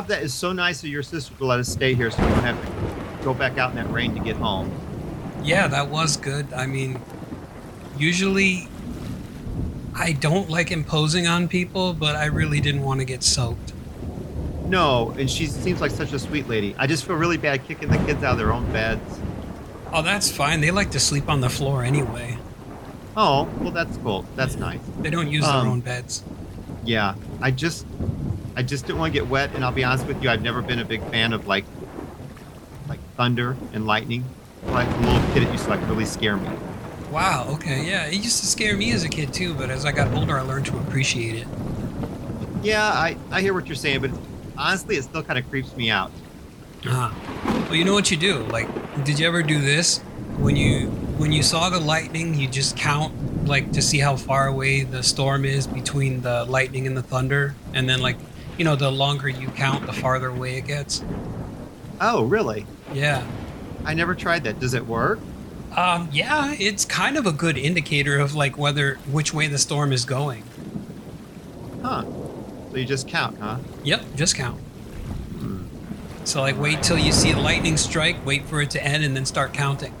Rob, that is so nice of your sister to let us stay here so we don't have to go back out in that rain to get home. Yeah, that was good. I mean, usually I don't like imposing on people, but I really didn't want to get soaked. No, and she seems like such a sweet lady. I just feel really bad kicking the kids out of their own beds. Oh, that's fine. They like to sleep on the floor anyway. Oh, well, that's cool. That's nice. They don't use Um, their own beds. Yeah, I just, I just didn't want to get wet. And I'll be honest with you, I've never been a big fan of like, like thunder and lightning. Like a little kid, it used to like really scare me. Wow, okay, yeah. It used to scare me as a kid too, but as I got older, I learned to appreciate it. Yeah, I, I hear what you're saying, but honestly, it still kind of creeps me out. Ah. Well, you know what you do? Like, did you ever do this? When you when you saw the lightning, you just count like to see how far away the storm is between the lightning and the thunder, and then like, you know, the longer you count, the farther away it gets. Oh, really? Yeah. I never tried that. Does it work? Um, yeah, it's kind of a good indicator of like whether which way the storm is going. Huh. So you just count, huh? Yep, just count. So like wait till you see a lightning strike, wait for it to end, and then start counting.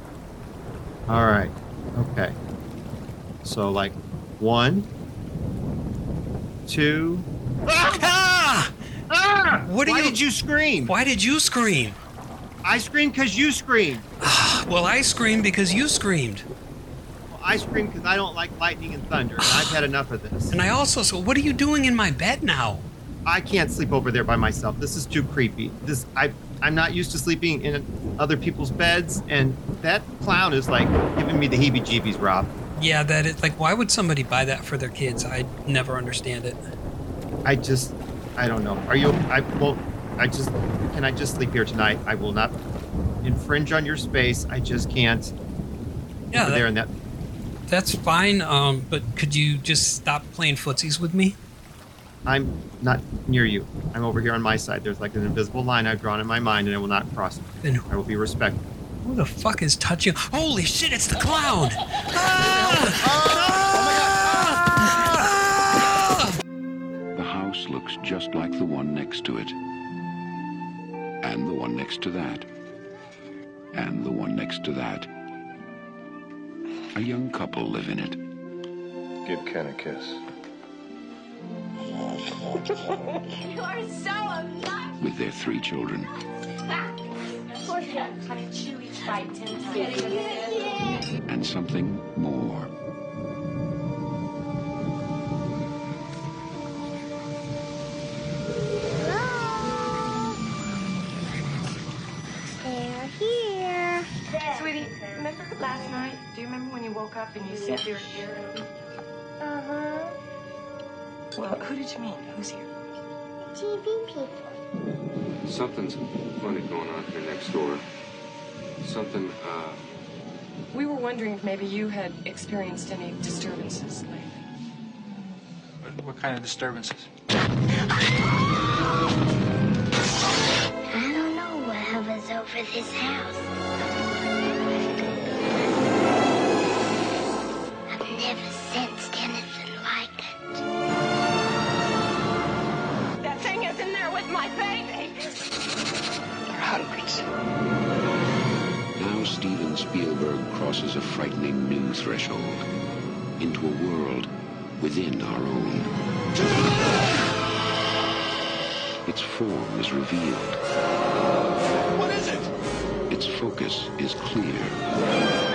All right. Okay. So like one, two. What Why you- did you scream? Why did you scream? I screamed because you screamed. Well, I screamed because you screamed. Well, I screamed because I don't like lightning and thunder, and I've had enough of this. And I also so what are you doing in my bed now? I can't sleep over there by myself. This is too creepy. This I I'm not used to sleeping in other people's beds, and that clown is like giving me the heebie-jeebies, Rob. Yeah, that is like why would somebody buy that for their kids? I never understand it. I just I don't know. Are you? I well, I just can I just sleep here tonight? I will not infringe on your space. I just can't. Yeah, over that- there in that. That's fine. Um, but could you just stop playing footsies with me? I'm not near you. I'm over here on my side. There's like an invisible line I've drawn in my mind, and I will not cross it. Then I will be respectful. who the fuck is touching? Holy shit! It's the clown! Ah! looks just like the one next to it. And the one next to that. And the one next to that. A young couple live in it. Give Ken a kiss. You are so obnoxious. with their three children. Of course, you woke up and you said they were here? Uh huh. Well, who did you mean? Who's here? TV people. Something's funny going on here next door. Something, uh, We were wondering if maybe you had experienced any disturbances lately. What, what kind of disturbances? I don't know what hovers over this house. Never sensed anything like it. That thing is in there with my baby. They're hungry. Now Steven Spielberg crosses a frightening new threshold into a world within our own. Its form is revealed. What is it? Its focus is clear.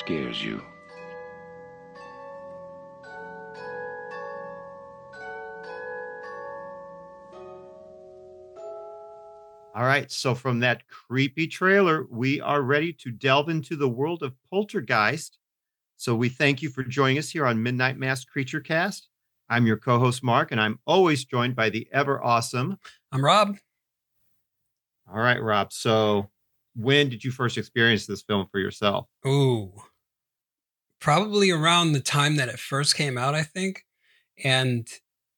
Scares you. All right. So from that creepy trailer, we are ready to delve into the world of Poltergeist. So we thank you for joining us here on Midnight Mass Creature Cast. I'm your co-host Mark, and I'm always joined by the ever awesome. I'm Rob. All right, Rob. So, when did you first experience this film for yourself? Ooh. Probably around the time that it first came out, I think. And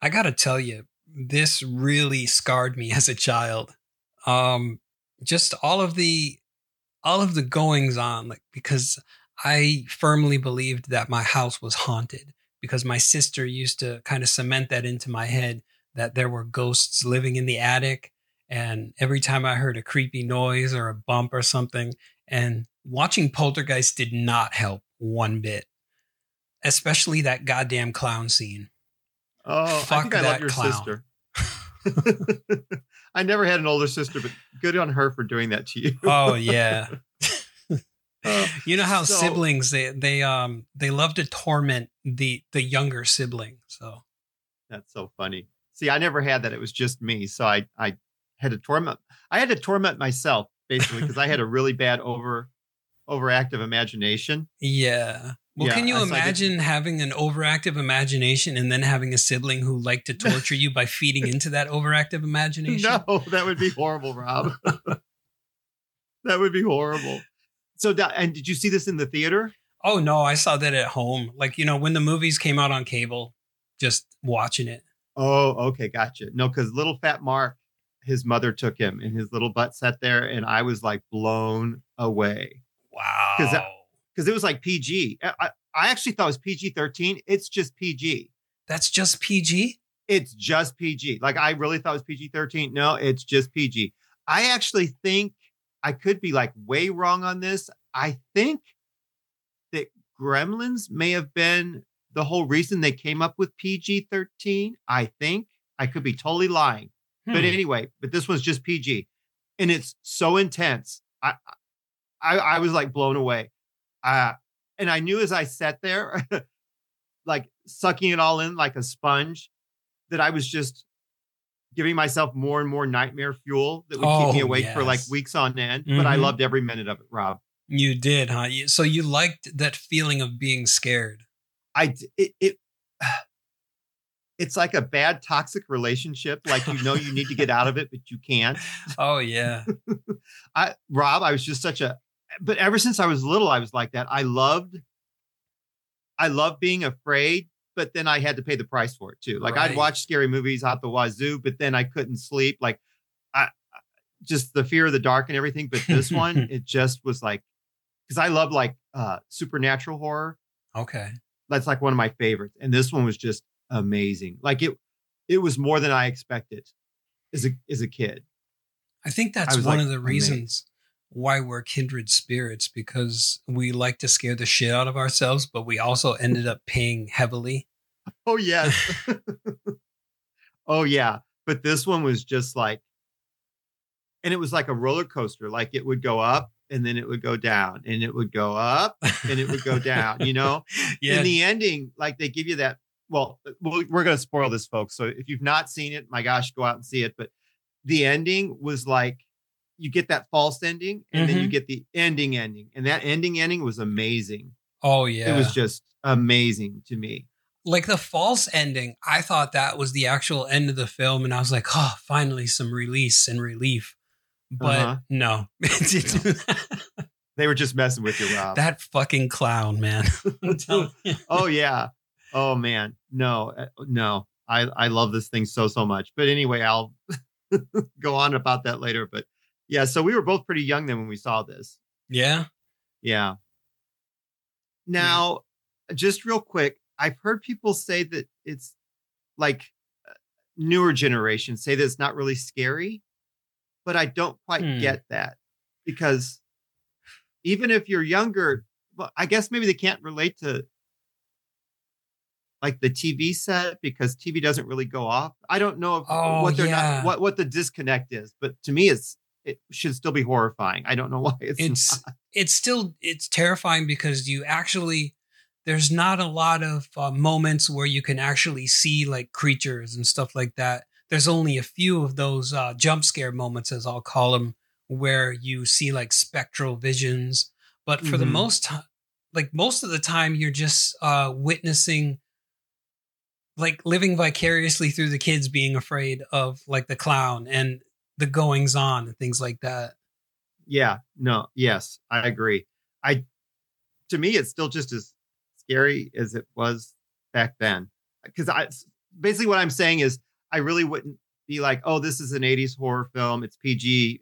I got to tell you, this really scarred me as a child. Um just all of the all of the goings on like because I firmly believed that my house was haunted because my sister used to kind of cement that into my head that there were ghosts living in the attic and every time I heard a creepy noise or a bump or something and watching Poltergeist did not help one bit. Especially that goddamn clown scene. Oh, I Fuck think I love that your clown. sister. I never had an older sister, but good on her for doing that to you. Oh yeah. Uh, you know how so- siblings they they um they love to torment the the younger sibling. So That's so funny. See, I never had that. It was just me. So I I had to torment I had to torment myself basically because I had a really bad over overactive imagination. yeah. Well, Yeah, can you I- so I imagine having an overactive imagination and then having a sibling who liked to torture you by feeding into that overactive imagination? No, that would be horrible, Rob. that would be horrible. So and did you see this in the theater? Oh no, I saw that at home. Like, you know, when the movies came out on cable, just watching it. Oh, okay, gotcha. No, because little fat Mark, his mother took him and his little butt sat there, and I was like blown away. Wow. because it was like PG. I, I actually thought it was PG 13. It's just PG. That's just PG? It's just PG. Like I really thought it was PG 13. No, it's just PG. I actually think I could be like way wrong on this. I think that Gremlins may have been the whole reason they came up with PG 13. I think I could be totally lying. But Hmm. anyway, but this was just PG, and it's so intense. I, I, I was like blown away. Uh, and I knew as I sat there, like sucking it all in like a sponge, that I was just giving myself more and more nightmare fuel that would keep me Oh, awake for like weeks on end. But I Mhm. loved every minute of it, Rob. You did, huh? So you liked that feeling of being scared. I it, it it's like a bad toxic relationship. Like you know you need to get out of it, but you can't. Oh yeah. I Rob, I was just such a but ever since I was little, I was like that. I loved I loved being afraid, but then I had to pay the price for it too. Like I'd watch scary movies out the wazoo, but then I couldn't sleep. Like I I- just the fear of the dark and everything. But this one, it just was like because I love like uh supernatural horror. Okay. That's like one of my favorites. And this one was just amazing. Like it it was more than I expected as a as a kid. I think that's was, one like, of the amazed. Why we're kindred spirits because we like to scare the shit out of ourselves, but we also ended up paying heavily. Oh yes. oh yeah. But this one was just like and it was like a roller coaster. Like it would go up and then it would go down and it would go up and it would go down, you know? yeah. In the ending, like they give you that well we're going to spoil this folks. So if you've not seen it, my gosh, go out and see it, but the ending was like you get that false ending and then you Mhm. get the ending ending. And that ending ending was amazing. oh yeah. It was just amazing to me. like the false ending. I thought that was the actual end of the film, and I was like, oh, finally some release and relief. But Uh-huh. no, it didn't do that. They were just messing with you, Rob. that fucking clown, man. I'm telling you. oh yeah. Oh man. No, uh, no. I I love this thing so so much. But anyway, I'll go on about that later. But yeah, so we were both pretty young then when we saw this. Yeah. Yeah. Now, just real quick, I've heard people say that it's like uh, newer generations say that it's not really scary, but I don't quite Hmm. get that because even if you're younger, well, I guess maybe they can't relate to like the TV set because TV doesn't really go off. I don't know if, Oh, what they're yeah. not what what the disconnect is, but to me, it's it should still be horrifying. I don't know why it's, It's not. it's still it's terrifying because you actually there's not a lot of uh, moments where you can actually see like creatures and stuff like that. There's only a few of those uh, jump scare moments, as I'll call them, where you see like spectral visions. But for the Mhm. most time, like most of the time, you're just uh, witnessing, like living vicariously through the kids being afraid of like the clown. And the goings on and things like that. Yeah, no, yes, I agree. I to me it's still just as scary as it was back then. Cuz I basically what I'm saying is I really wouldn't be like, "Oh, this is an 80s horror film. It's PG."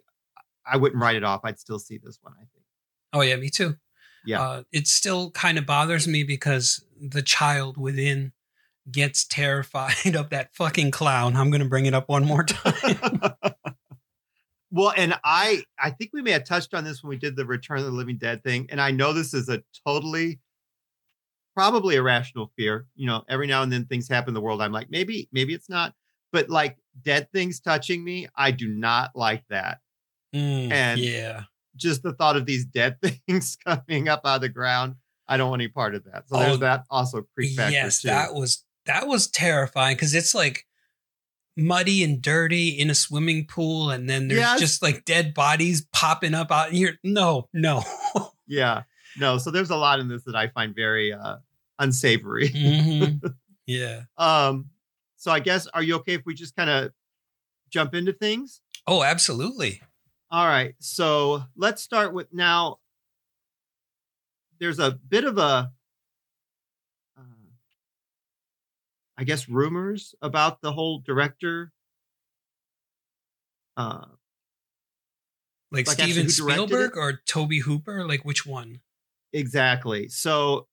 I wouldn't write it off. I'd still see this one, I think. Oh yeah, me too. Yeah. Uh, it still kind of bothers me because the child within gets terrified of that fucking clown. I'm going to bring it up one more time. well, and I I think we may have touched on this when we did the Return of the Living Dead thing, and I know this is a totally probably irrational fear. You know, every now and then things happen in the world. I'm like, maybe maybe it's not, but like dead things touching me, I do not like that. Mm, And- yeah. Just the thought of these dead things coming up out of the ground, I don't want any part of that. So Oh, there's that also creep factor yes, too. that was that was terrifying because it's like muddy and dirty in a swimming pool, and then there's Yes. just like dead bodies popping up out here. No, no. yeah, no. So there's a lot in this that I find very uh, unsavory. Mhm. Yeah. Um, so I guess are you okay if we just kind of jump into things? Oh, absolutely. All right. So let's start with now. There's a bit of a, uh, I guess, rumors about the whole director. Uh, Like, Like, Steven Spielberg it? or Tobe Hooper? Like which one? exactly. So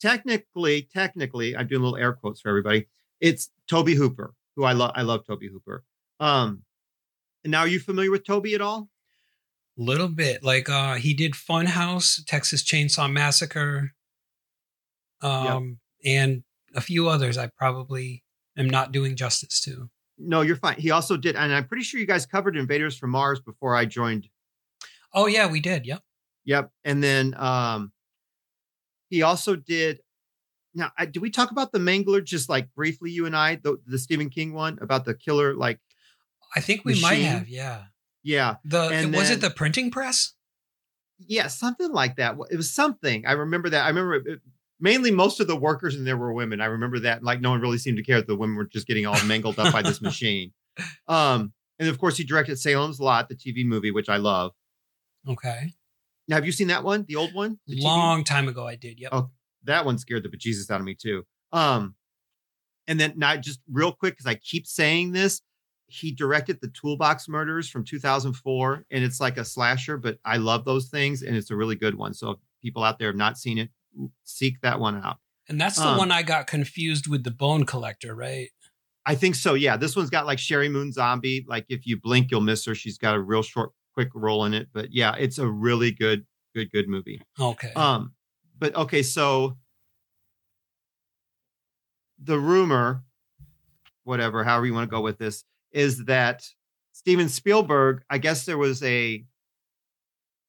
technically, technically, I'm doing little air quotes for everybody. It's Tobe Hooper, who I love. I love Tobe Hooper. Um, and now, are you familiar with Tobe at all? A little bit. Like uh he did Funhouse, Texas Chainsaw Massacre, um, and a few others I probably am not doing justice to. No, you're fine. He also did, and I'm pretty sure you guys covered Invaders from Mars before I joined. Oh yeah, we did. Yep. Yep. And then um he also did. Now, I, did we talk about the Mangler just like briefly, you and I, the, the Stephen King one about the killer? Like, I think we might have. Yeah. yeah, The And was it the printing press? yeah, something like that. It was something. I remember that. I remember it, mainly most of the workers in there were women. I remember that. Like, no one really seemed to care that the women were just getting all mangled up by this machine. Um, and of course, he directed Salem's Lot, the TV movie, which I love. Okay. Now, have you seen that one? The old one? The TV? Long time ago, I did. Yep. Oh, that one scared the bejesus out of me too. Um, and then not just real quick because I keep saying this. He directed the Toolbox Murders from 2004, and it's like a slasher, but I love those things, and it's a really good one. So if people out there have not seen it, seek that one out. And that's the Um, one I got confused with the Bone Collector, right? I think so. Yeah, this one's got like Sheri Moon Zombie. Like if you blink, you'll miss her. She's got a real short, quick role in it. But yeah, it's a really good, good, good movie. Okay. Um, but okay, so the rumor, whatever, however you want to go with this, is that Steven Spielberg, I guess there was a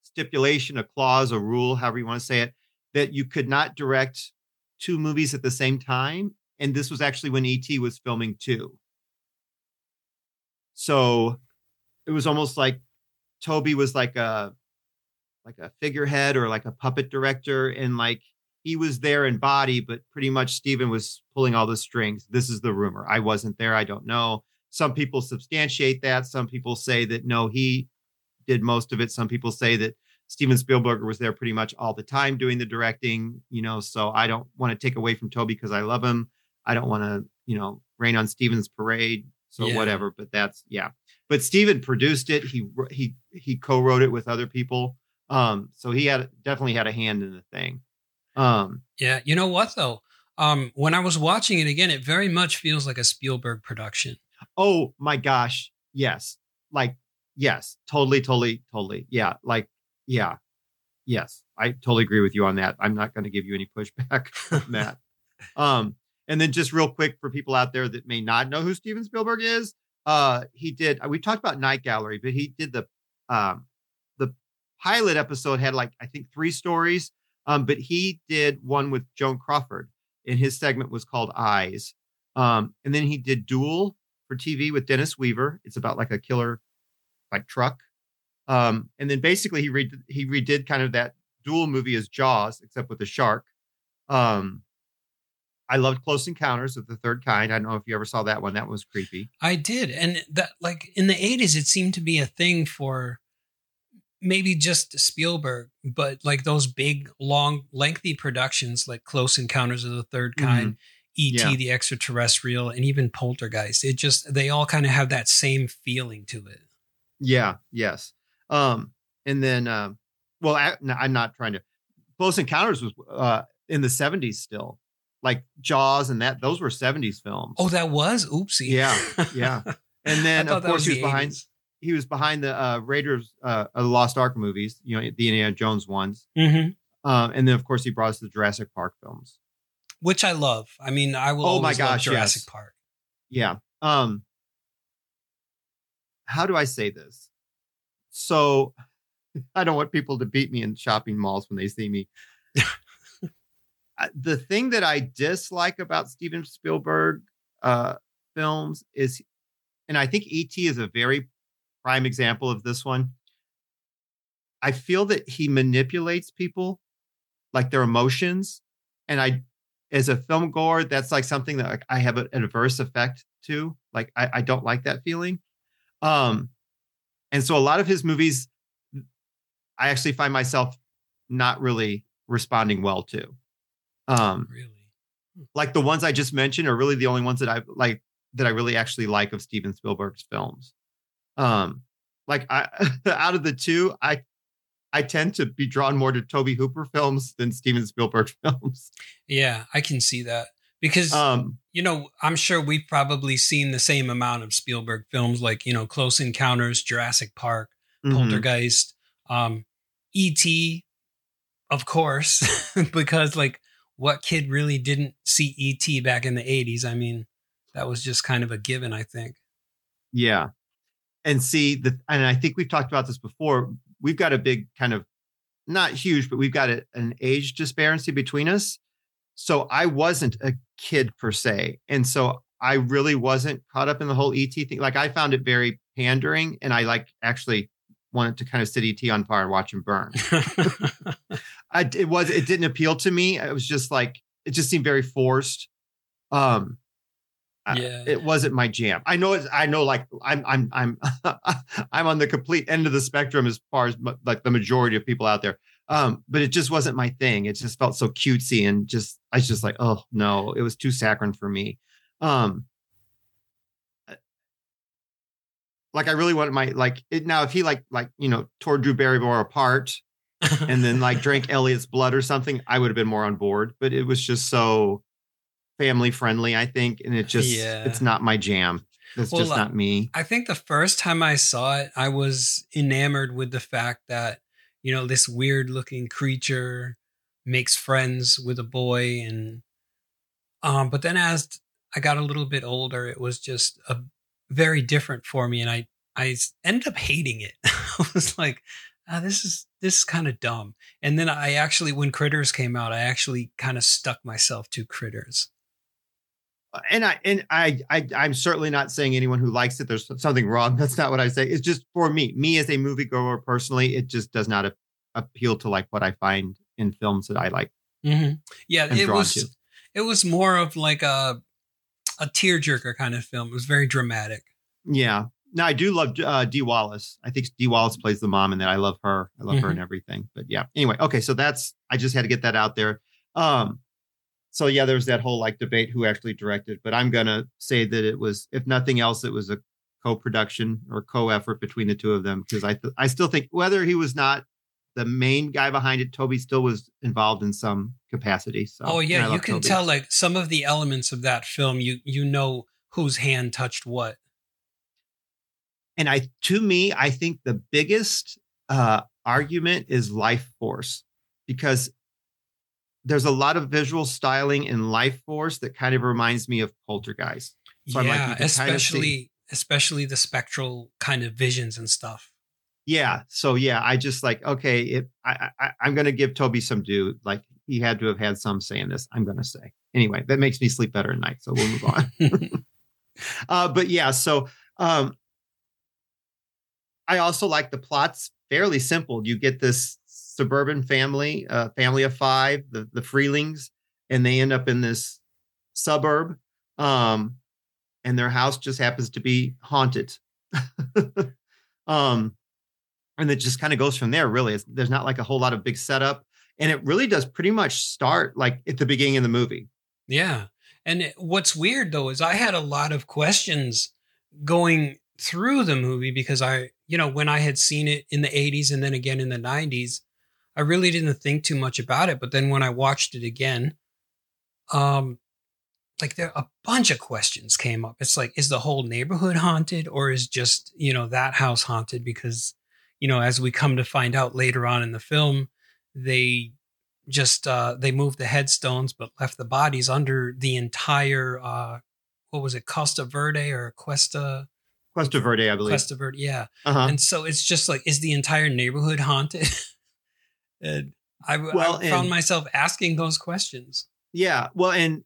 stipulation, a clause, a rule, however you want to say it, that you could not direct two movies at the same time. And this was actually when ET was filming two. So it was almost like Tobe was like a like a figurehead or like a puppet director and like he was there in body but pretty much Steven was pulling all the strings. This is the rumor. I wasn't there. I don't know. Some people substantiate that. Some people say that no he did most of it. Some people say that steven spielberg was there pretty much all the time doing the directing you know so i don't want to take away from tobe because i love him i don't want to you know rain on steven's parade so Yeah. whatever but that's yeah but steven produced it he he he co-wrote it with other people um, so he had definitely had a hand in the thing. Um, yeah. You know what though? Um, when I was watching it again, it very much feels like a Spielberg production. oh my gosh, yes, like yes, totally, totally, totally, yeah, like yeah, yes, I totally agree with you on that. I'm not going to give you any pushback on that. Um, and then just real quick for people out there that may not know who Steven Spielberg is, uh, he did. We talked about Night Gallery, but he did the um, the pilot episode had like I think three stories. Um, but he did one with Joan Crawford, and his segment was called Eyes. Um, and then he did Duel for TV with Dennis Weaver. It's about like a killer, like truck. Um, and then basically he redid he redid kind of that Duel movie as Jaws, except with a shark. Um, I loved Close Encounters of the Third Kind. I don't know if you ever saw that one. That was creepy. I did, and that like in the '80s, it seemed to be a thing for maybe just Spielberg, but like those big, long, lengthy productions like Close Encounters of the Third Kind, E.T. Yeah. the Extraterrestrial, and even Poltergeist. It just they all kind of have that same feeling to it. Yeah. Yes. Um, and then, um, well, I, no, I'm not trying to. Close Encounters was uh, in the 70s still, like Jaws and that. Those were 70s films. Oh, that was oopsie. Yeah, yeah. And then, of course, he was behind. 80s. He was behind the uh, Raiders uh, of the Lost Ark movies. You know, the Indiana Jones ones. Mhm. Um, and then, of course, he brought us the Jurassic Park films. which I love. I mean, I will. Oh my gosh, Jurassic yes. Park. Yeah. Um how do I say this? So I don't want people to beat me in shopping malls when they see me. The thing that I dislike about Steven Spielberg uh films is and I think ET is a very prime example of this one. I feel that he manipulates people like their emotions and I as a film goer, that's like something that like, I have an adverse effect to. Like I, I don't like that feeling. Um, and so a lot of his movies, I actually find myself not really responding well to. Um, Really. like the ones I just mentioned are really the only ones that I like that I really actually like of Steven Spielberg's films. Um, like I out of the two, I I tend to be drawn more to Tobe Hooper films than Steven Spielberg films. Yeah, I can see that because Um, you know I'm sure we've probably seen the same amount of Spielberg films, like you know Close Encounters, Jurassic Park, mhm. Poltergeist, um, E.T. Of course, because like what kid really didn't see E.T. back in the '80s? I mean, that was just kind of a given, I think. Yeah. And see the and I think we've talked about this before. We've got a big kind of not huge, but we've got a, an age disparity between us. So I wasn't a kid per se. And so I really wasn't caught up in the whole ET thing. Like I found it very pandering and I like actually wanted to kind of sit ET on fire and watch him burn. I, it was it didn't appeal to me. It was just like it just seemed very forced. Um I- Yeah. it wasn't my jam. I know it's I know like I'm I'm I'm I'm on the complete end of the spectrum as far as like the majority of people out there. Um but it just wasn't my thing. It just felt so cutesy and just I was just like, "Oh, no, it was too saccharine for me." Um like I really wanted my like it now if he like like you know tore Drew Barrymore apart and then like drank Elliot's blood or something, I would have been more on board. But it was just so family friendly, I think, and it just Yeah. it's not my jam. It's Well, just uh, not me. I think the first time I saw it, I was enamored with the fact that, you know, this weird looking creature makes friends with a boy and um but then as I got a little bit older, it was just a very different for me and I I ended up hating it. I was like, ah, this is this is kind of dumb. And then I actually when Critters came out, I actually kind of stuck myself to Critters. And I and I, I I'm certainly not saying anyone who likes it there's something wrong. That's not what I say. It's just for me, me as a moviegoer personally, it just does not a- appeal to like what I find in films that I like. Mm-hmm. Yeah, it was. to. It was more of like a a tearjerker kind of film. It was very dramatic. Yeah. Now I do love uh, Dee Wallace. I think Dee Wallace plays the mom and that. I love her. I love her and everything. But yeah. Anyway, okay. So that's I just had to get that out there. Um. So yeah, there was that whole like debate who actually directed, but I'm gonna say that it was, if nothing else, it was a co-production or co-effort between the two of them because I th- I still think whether he was not the main guy behind it, Tobe still was involved in some capacity. So oh yeah, you can Tobe. tell like some of the elements of that film. You you know whose hand touched what. and I to me, I think the biggest uh, argument is Lifeforce because there's a lot of visual styling in Lifeforce that kind of reminds me of Poltergeist. So I'm like, yeah, kind of especially especially the spectral kind of visions and stuff. Yeah. So yeah, I just like okay, if I, I I'm gonna give Tobe some due. Like he had to have had some say in this. I'm gonna say anyway. That makes me sleep better at night. So we'll move on. uh, but yeah, so um, I also like the plot's fairly simple. You get this suburban family, uh, family of five, the the Freelings, and they end up in this suburb. Um, and their house just happens to be haunted. um, and it just kind of goes from there, really. It's, there's not like a whole lot of big setup. And it really does pretty much start like at the beginning of the movie. Yeah. And what's weird though is I had a lot of questions going through the movie because I, you know, when I had seen it in the 80s and then again in the 90s, I really didn't think too much about it. But then when I watched it again, um, like there a bunch of questions came up. It's like, is the whole neighborhood haunted or is just, you know, that house haunted? Because, you know, as we come to find out later on in the film, they just uh they moved the headstones but left the bodies under the entire uh what was it costa verde or cuesta Cuesta Verde, I believe. cuesta verde yeah uh-huh. and so it's just like is the entire neighborhood haunted I, Well, I found and- myself asking those questions Yeah. Well, and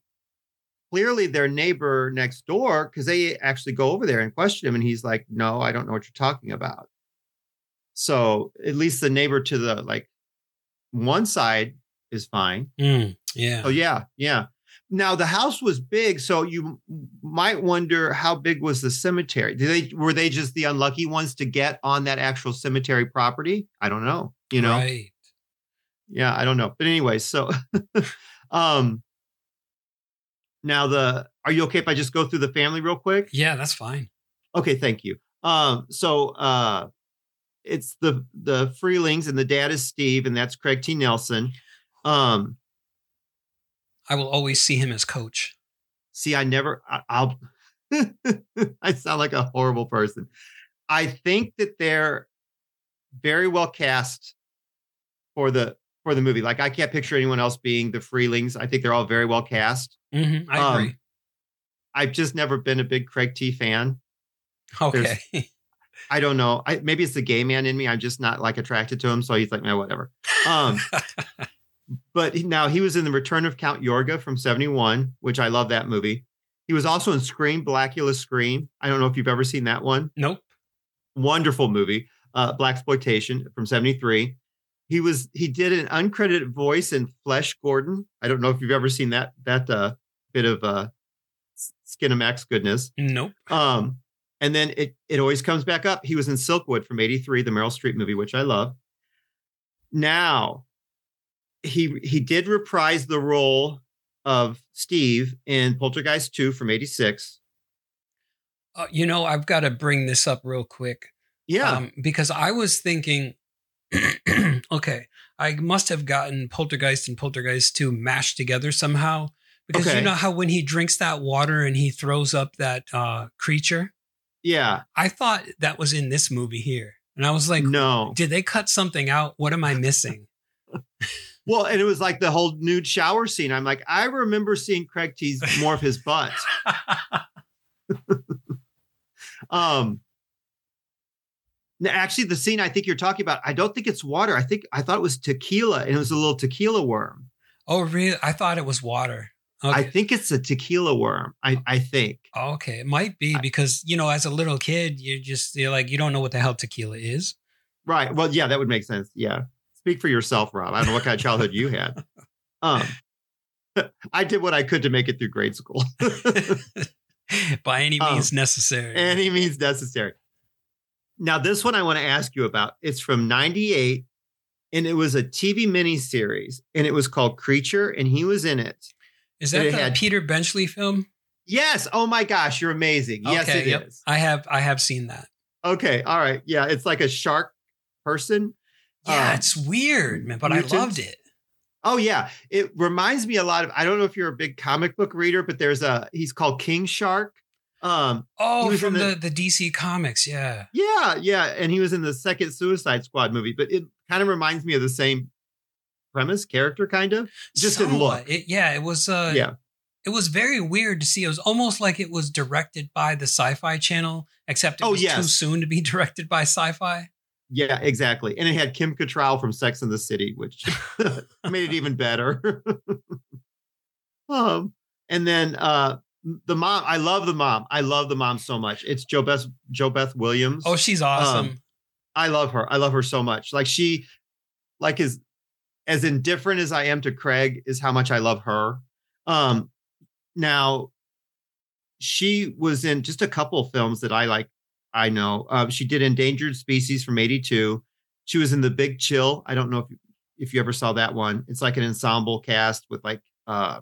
clearly their neighbor next door, because they actually go over there and question him, and he's like, No, I don't know what you're talking about. So at least the neighbor to the like one side is fine. Mm, yeah Oh yeah, yeah. Now the house was big, so you might wonder how big was the cemetery? Did they were they just the unlucky ones to get on that actual cemetery property? I don't know. You know, right yeah, I don't know. But anyway, so um now the are you okay if I just go through the family real quick? yeah that's fine Okay, thank you. Um, so uh it's the the Freelings and the dad is Steve, and that's Craig T. Nelson. Um, i will always see him as coach see, I never I, I'll I sound like a horrible person. I think that they're very well cast for the for the movie. Like I can't picture anyone else being the Freelings. I think they're all very well cast. Mhm, i Um, agree I've just never been a big Craig T fan. okay I don't know. I, maybe it's the gay man in me. I'm just not like attracted to him. So he's like, man, whatever. Um, but now he was in the Return of Count Yorga from '71, which I love that movie. He was also in Scream, Blacula Scream. I don't know if you've ever seen that one. nope Wonderful movie, uh, Black exploitation from '73. He was he did an uncredited voice in Flesh Gordon. I don't know if you've ever seen that that uh, bit of uh, Skinamax goodness. nope Um, and then it it always comes back up. He was in Silkwood from '83, the Meryl Streep movie, which I love. Now, he he did reprise the role of Steve in Poltergeist 2 from '86. uh, you know i've got to bring this up real quick Yeah, Um, because I was thinking, okay, I must have gotten Poltergeist and Poltergeist 2 mashed together somehow. Because Okay. you know how when he drinks that water and he throws up that uh, creature, yeah. I thought that was in this movie here. And I was like, no. did they cut something out? What am I missing? Well, and it was like the whole nude shower scene. I'm like, I remember seeing Craig tease more of his butt. Um, actually, the scene I think you're talking about, I don't think it's water. I think I thought it was tequila, and it was a little tequila worm. oh, really? I thought it was water. Okay. I think it's a tequila worm. I I think. okay, it might be because you know, as a little kid, you just you're like you don't know what the hell tequila is. Right. Well, yeah, that would make sense. Yeah. Speak for yourself, Rob. I don't know what kind of childhood you had. Um, I did what I could to make it through grade school. By any Um, means necessary. Any means necessary. Now, this one I want to ask you about. It's from 98 and it was a TV miniseries and it was called Creature and he was in it. Is that the had- Peter Benchley film? Yes. Oh my gosh, you're amazing. yes, it is. yep. I have I have seen that. Okay. All right. Yeah. It's like a shark person. Yeah, Um, it's weird, man, but mutant? I loved it. Oh yeah, it reminds me a lot of. I don't know if you're a big comic book reader, but there's a. He's called King Shark. Um, Oh, from the, the- the DC comics, yeah. yeah, yeah, and he was in the second Suicide Squad movie, but it kind of reminds me of the same premise, character, kind of. Just in look. It, yeah, it was uh yeah, it was very weird to see. It was almost like it was directed by the sci-fi channel, except it Oh, was too soon to be directed by sci-fi. yeah, exactly. And it had Kim Cattrall from Sex and the City, which made it even better. um, and then uh, the mom. I love the mom. I love the mom so much. It's JoBeth Joe Beth Williams. Oh, she's awesome. Um, I love her. I love her so much. Like she, like is as indifferent as I am to Craig is how much I love her. Um, now she was in just a couple of films that I like. I know uh, she did Endangered Species from '82. She was in The Big Chill. I don't know if you, if you ever saw that one. It's like an ensemble cast with like uh,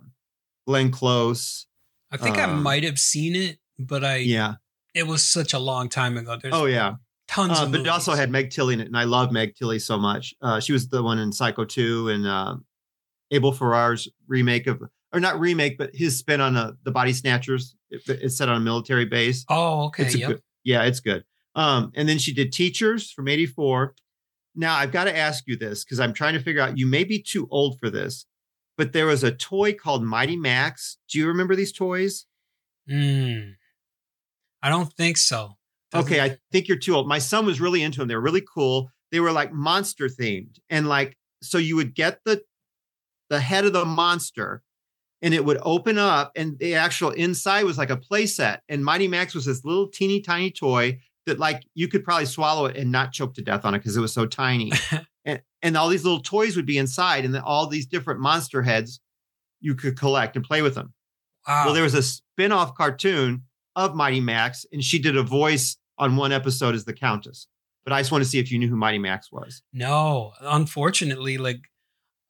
Glenn Close. I think I Um, might have seen it, but I Yeah. it was such a long time ago. There's Oh yeah. tons Uh, of but it also had Meg Tilly in it, and I love Meg Tilly so much. Uh, she was the one in Psycho 2 and uh, Abel Ferrara's remake of, or not remake, but his spin on uh, the Body Snatchers. It, it's set on a military base. Oh, okay. It's Yep. good, yeah, it's good. Um, and then she did Teachers from '84. Now I've got to ask you this because I'm trying to figure out. You may be too old for this, but there was a toy called Mighty Max. Do you remember these toys? Mm. I don't think so. Doesn't- Okay, I think you're too old. My son was really into them. They're really cool. They were like monster themed, and like so you would get the the head of the monster, and it would open up, and the actual inside was like a play set. And Mighty Max was this little teeny tiny toy that like you could probably swallow it and not choke to death on it because it was so tiny. and and all these little toys would be inside, and then all these different monster heads you could collect and play with them. wow. Well, there was a spin-off cartoon of Mighty Max, and she did a voice on one episode as the Countess. But I just want to see if you knew who Mighty Max was. No, unfortunately, like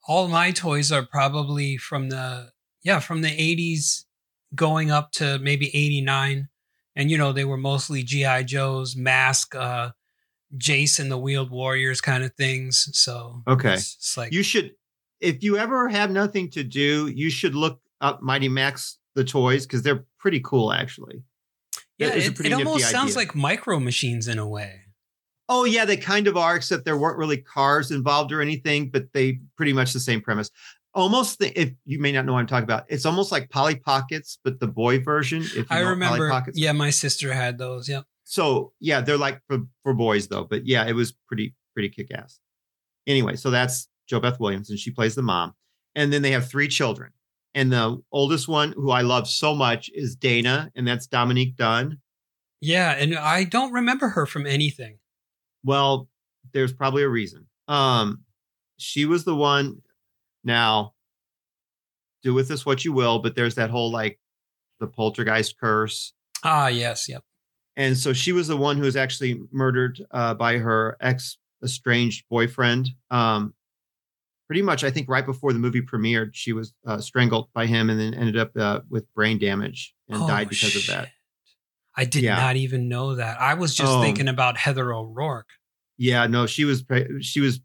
all my toys are probably from the yeah from the eighties going up to maybe eighty nine, and you know they were mostly GI Joes, Mask, uh, Jayce and the Wheeled Warriors kind of things. So Okay. it's, it's like You should, if you ever have nothing to do, you should look up Mighty Max the toys because they're pretty cool, actually. yeah, it, it almost sounds idea. like micro machines in a way. Oh yeah, they kind of are, except there weren't really cars involved or anything, but they pretty much the same premise. Almost, the, if you may not know what I'm talking about, it's almost like Polly Pockets, but the boy version. If you I know remember. Polly Pockets. Yeah, my sister had those. Yeah. So yeah, they're like for, for boys though, but yeah, it was pretty pretty kick ass. Anyway, so that's JoBeth Williams, and she plays the mom, and then they have three children, and the oldest one, who I love so much, is Dana, and that's Dominique Dunne. Yeah, and I don't remember her from anything. Well, there's probably a reason. Um, she was the one. Now, do with this what you will, but there's that whole like the poltergeist curse. Ah, yes, yep. And so she was the one who was actually murdered uh, by her ex estranged boyfriend um, pretty much i think right before the movie premiered she was uh, strangled by him and then ended up uh, with brain damage and Oh, died because of that. I did Yeah. not even know that. I was just Oh. thinking about Heather O'Rourke. yeah no she was she was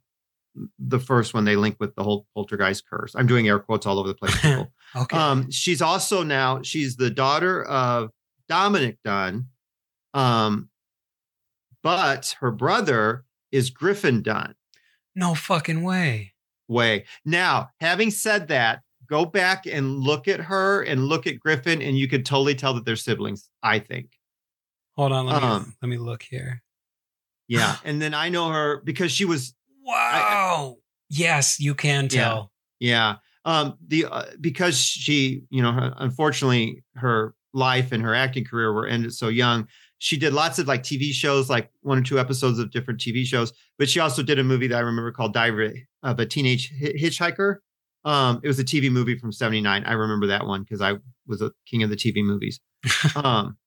the first one they linked with the whole poltergeist curse i'm doing air quotes all over the place. Okay. Um, she's also now she's the daughter of Dominick Dunne, um, but her brother is Griffin Dunne. no fucking way. Way now, having said that, go back and look at her and look at Griffin, and you could totally tell that they're siblings. I think, Hold on, let me Um, let me look here. yeah. and then I know her because she was Wow. yes, you can Yeah. tell. Yeah. Um, the uh, because she, you know, her, unfortunately, her life and her acting career were ended so young. She did lots of like TV shows, like one or two episodes of different TV shows. But she also did a movie that I remember called Diary of a Teenage Hitchhiker. Um, it was a TV movie from '79. I remember that one because I was a king of the TV movies. um,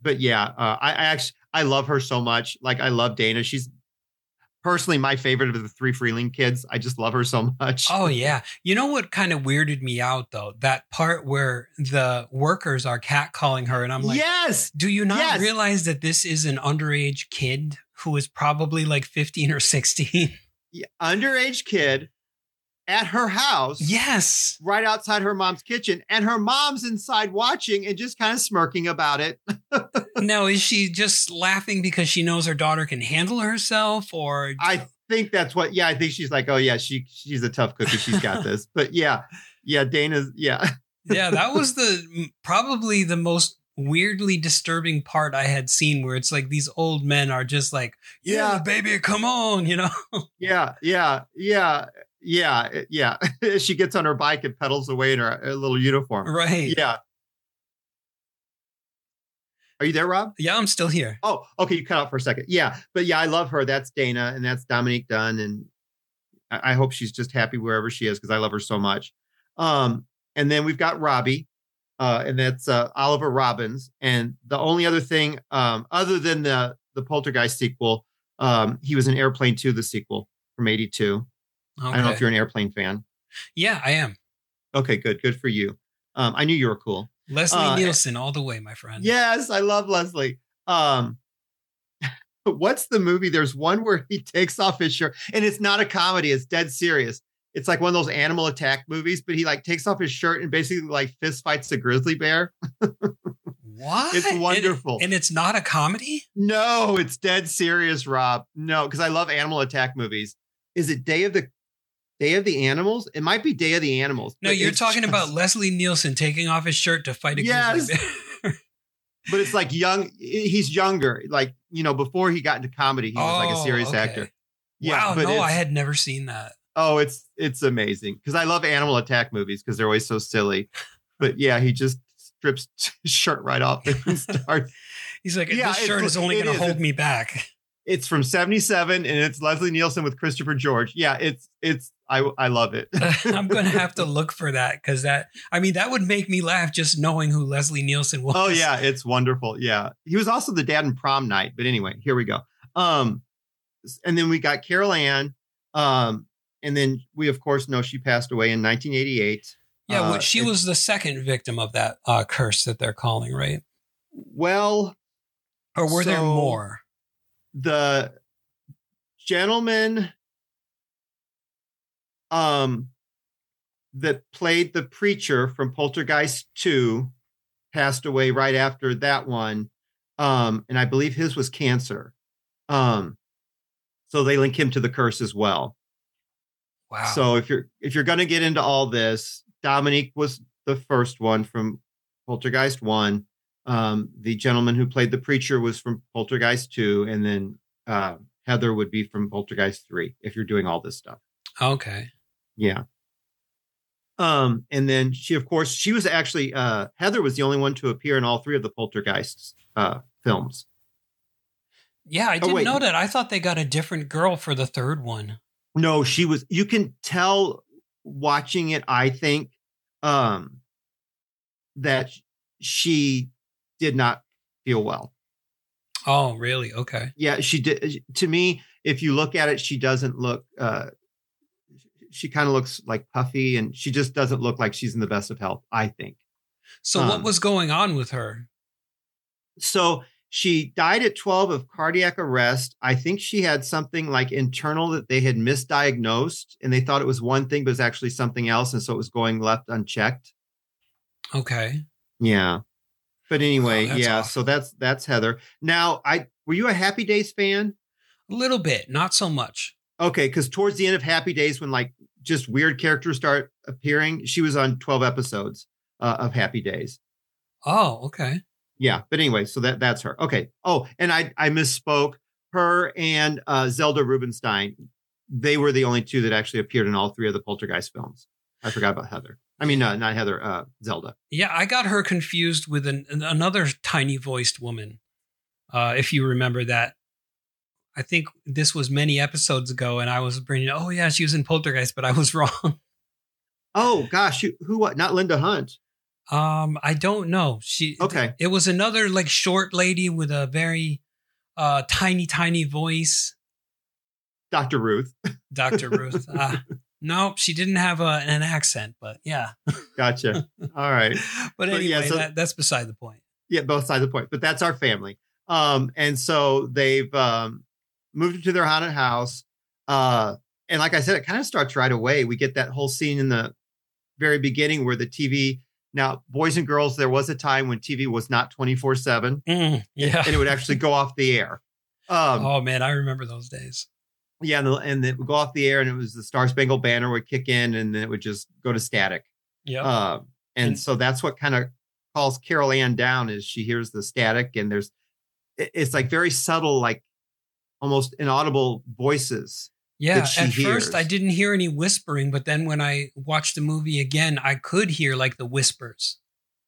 but yeah, uh, I, I actually I love her so much. Like I love Dana. She's personally my favorite of the three Freeling kids. I just love her so much. Oh yeah. You know what kind of weirded me out though? That part where the workers are catcalling her and I'm like, yes, do you not yes. realize that this is an underage kid who is probably like 15 or 16? Yeah, underage kid at her house, yes. right outside her mom's kitchen, and her mom's inside watching and just kind of smirking about it. Now, is she just laughing because she knows her daughter can handle herself or I think that's what. Yeah, I think she's like, oh yeah, she she's a tough cookie. She's got this. But yeah, yeah, Dana's yeah. yeah, that was the probably the most weirdly disturbing part I had seen where it's like these old men are just like, yeah, Yeah. baby, come on, you know? Yeah, yeah, yeah, yeah, yeah. she gets on her bike and pedals away in her, her little uniform. right. Yeah. Are you there, Rob? Yeah, I'm still here. Oh, okay. You cut out for a second. Yeah, but yeah, I love her. That's Dana, and that's Dominique Dunne, and I, I hope she's just happy wherever she is because I love her so much. Um, and then we've got Robbie, uh, and that's uh, Oliver Robbins. And the only other thing, um, other than the the Poltergeist sequel, um, he was in Airplane Two, the sequel from '82. I don't know if you're an airplane fan. Yeah, I am. Okay, good, good for you. Um, I knew you were cool. Leslie Uh, Nielsen, all the way, my friend. Yes, I love Leslie. Um, what's the movie? There's one where he takes off his shirt, and it's not a comedy. It's dead serious. It's like one of those animal attack movies, but he like takes off his shirt and basically like fist fights a grizzly bear. What? It's And wonderful. and it's not a comedy. No, it's dead serious, Rob. No, because I love animal attack movies. Is it Day of the Day of the Animals? It might be Day of the Animals. No, you're talking just- about Leslie Nielsen taking off his shirt to fight a Yes. grizzly but it's like young. He's younger, like you know, before he got into comedy, he was like a Oh, serious okay. actor. wow, but no, I had never seen that. Oh, it's it's amazing because I love animal attack movies because they're always so silly. But yeah, he just strips his shirt right off and starts. He's like, Yeah, this shirt is only going to hold me back. It's from '77 and it's Leslie Nielsen with Christopher George. Yeah, it's it's I I love it. I'm going to have to look for that because that, I mean, that would make me laugh just knowing who Leslie Nielsen was. Oh yeah, it's wonderful. Yeah. He was also the dad in prom night. But anyway, here we go. Um and then we got Carol Anne. Um, and then we of course know she passed away in 1988. Yeah, Uh, well, she it- was the second victim of that uh, curse that they're calling, right? Well, Or were there more? the gentleman um that played the preacher from Poltergeist 2 passed away right after that one. Um, and I believe his was cancer. Um, so they link him to the curse as well. Wow. So if you're if you're gonna get into all this, Dominique was the first one from Poltergeist one. Um, the gentleman who played the preacher was from Poltergeist two, and then uh, Heather would be from Poltergeist three. If you're doing all this stuff, okay. Yeah. Um, and then she, of course, she was actually uh, Heather was the only one to appear in all three of the Poltergeist uh, films. Yeah, I Oh, didn't wait. know that. I thought they got a different girl for the third one. No, she was. You can tell watching it. I think um, that she did not feel well. Oh, really? Okay. Yeah, she did. To me, if you look at it, she doesn't look. Uh, she kind of looks like puffy, and she just doesn't look like she's in the best of health. I think. So Um, what was going on with her? So she died at 12 of cardiac arrest. I think she had something like internal that they had misdiagnosed and they thought it was one thing, but it was actually something else. And so it was going left unchecked. Okay. Yeah. But anyway, that's yeah. awful. So that's that's Heather. Now, I were you a Happy Days fan? A little bit, not so much. Okay, because towards the end of Happy Days, when like just weird characters start appearing, she was on 12 episodes uh, of Happy Days. Oh, okay. Yeah, but anyway, so that that's her. Okay. Oh, and I I misspoke. Her and uh, Zelda Rubinstein, they were the only two that actually appeared in all three of the Poltergeist films. I forgot about Heather. I mean, uh, not Heather. Uh, Zelda. Yeah, I got her confused with an, an- another tiny voiced woman. Uh, if you remember that, I think this was many episodes ago, and I was bringing, oh yeah, she was in Poltergeist, but I was wrong. Oh gosh, who, who what? Not Linda Hunt. Um, I don't know. She Okay. It was another like short lady with a very uh tiny, tiny voice. Dr. Ruth. Dr. Ruth. Uh, no, she didn't have a, an accent, but yeah. Gotcha. All right. But But anyway, yeah, so- that, that's beside the point. yeah, both sides of the point, but that's our family. Um, and so they've um, moved into their haunted house. Uh, and like I said, it kind of starts right away. We get that whole scene in the very beginning where the TV. Now, boys and girls, there was a time when TV was not twenty four seven, Mm, yeah. and it would actually go off the air. Um, oh man, I remember those days. yeah, and, the, and it would go off the air, and it was the Star Spangled Banner would kick in, and then it would just go to static. Yeah. Uh, and, And- so that's what kind of calls Carol Anne down is she hears the static and there's it's like very subtle, like almost inaudible voices. Yeah, that she at hears. first I didn't hear any whispering, but then when I watched the movie again, I could hear like the whispers.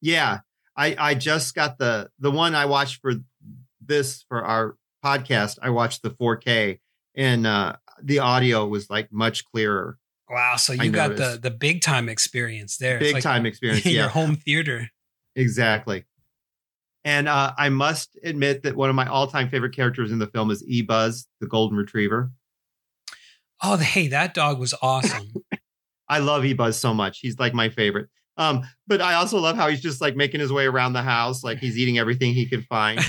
Yeah. I, I just got the the one I watched for this for our podcast. I watched the 4K and uh the audio was like much clearer. Wow, so I you got the noticed. the big time experience there. Big like time experience. In your home theater. exactly. And uh, I must admit that one of my all-time favorite characters in the film is E Buzz, the golden retriever. Oh, hey, that dog was awesome. I love E Buzz so much. He's like my favorite. Um, but I also love how he's just like making his way around the house, like he's eating everything he can find.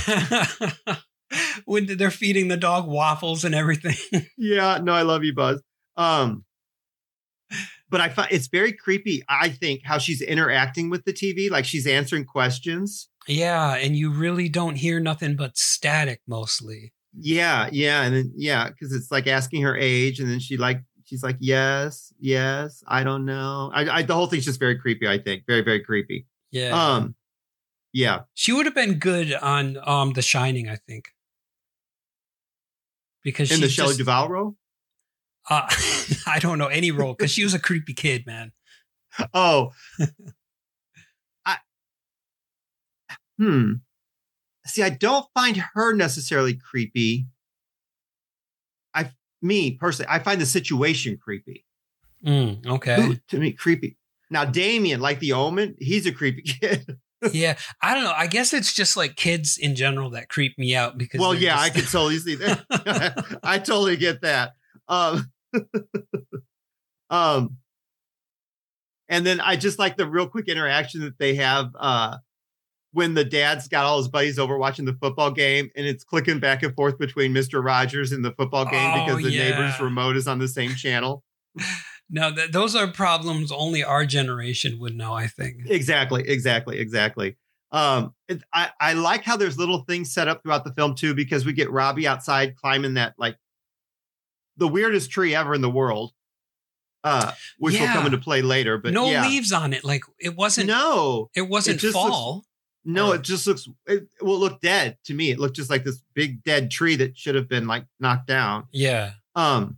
when they're feeding the dog waffles and everything. yeah, no, I love you, Buzz. Um, but I find it's very creepy. I think how she's interacting with the TV, like she's answering questions. Yeah, and you really don't hear nothing but static mostly. Yeah, yeah, and then yeah, because it's like asking her age, and then she like she's like, yes, yes, I don't know. I, I the whole thing's just very creepy. I think very, very creepy. Yeah. Um, yeah, she would have been good on um The Shining, I think, because in the Shelley just- Duvall role. Uh, I don't know any role because she was a creepy kid, man. Oh, I hmm. See, I don't find her necessarily creepy. I, me personally, I find the situation creepy. Mm, okay. Ooh, to me, creepy. Now, Damien, like the Omen, he's a creepy kid. yeah, I don't know. I guess it's just like kids in general that creep me out because. well, yeah, just- I can totally see that. I totally get that. Um, um, and then I just like the real quick interaction that they have uh, when the dad's got all his buddies over watching the football game, and it's clicking back and forth between Mister Rogers and the football game Oh, because the neighbor's remote is on the same channel. No, th- those are problems only our generation would know. I think. exactly exactly exactly um it, I, I like how there's little things set up throughout the film too because we get robbie outside climbing that like the weirdest tree ever in the world uh which will come into play later but no yeah leaves on it. Like it wasn't. no it wasn't looks- fall. No Or- it just looks it will look dead to me it looked just like this big dead tree that should have been like knocked down yeah. um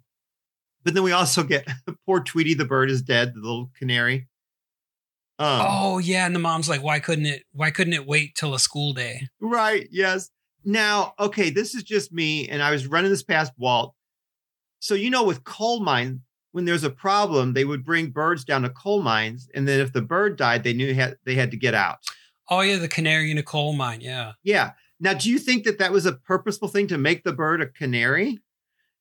but then we also get poor tweety the bird is dead the little canary um oh yeah, and the mom's like, "Why couldn't it? Why couldn't it wait till a school day?" Right. Yes. Now, okay, this is just me, and I was running this past Walt. So you know, with coal mine, when there's a problem, they would bring birds down to coal mines, and then if the bird died, they knew had, they had to get out. Oh yeah, the canary in a coal mine. Yeah. Yeah. Now, do you think that that was a purposeful thing to make the bird a canary?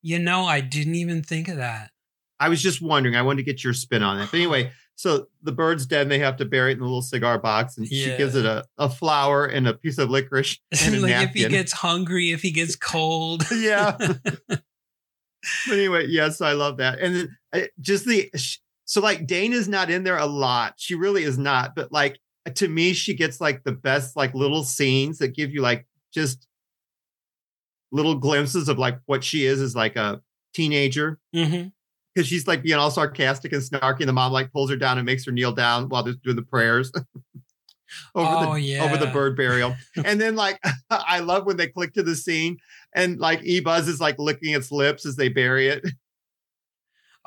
You know, I didn't even think of that. I was just wondering. I wanted to get your spin on it. But anyway, so the bird's dead, and they have to bury it in a little cigar box, and she gives it a, a flower and a piece of licorice and a like if he gets hungry, if he gets cold. yeah. but anyway, yes, I love that. And then uh, just the so like Dane is not in there a lot. She really is not. But like to me, she gets like the best like little scenes that give you like just little glimpses of like what she is as like a teenager hmm because she's like being all sarcastic and snarky. And the mom like pulls her down and makes her kneel down while they're doing the prayers. over Oh, the over the bird burial. and then like I love when they click to the scene and like E Buzz is like licking its lips as they bury it.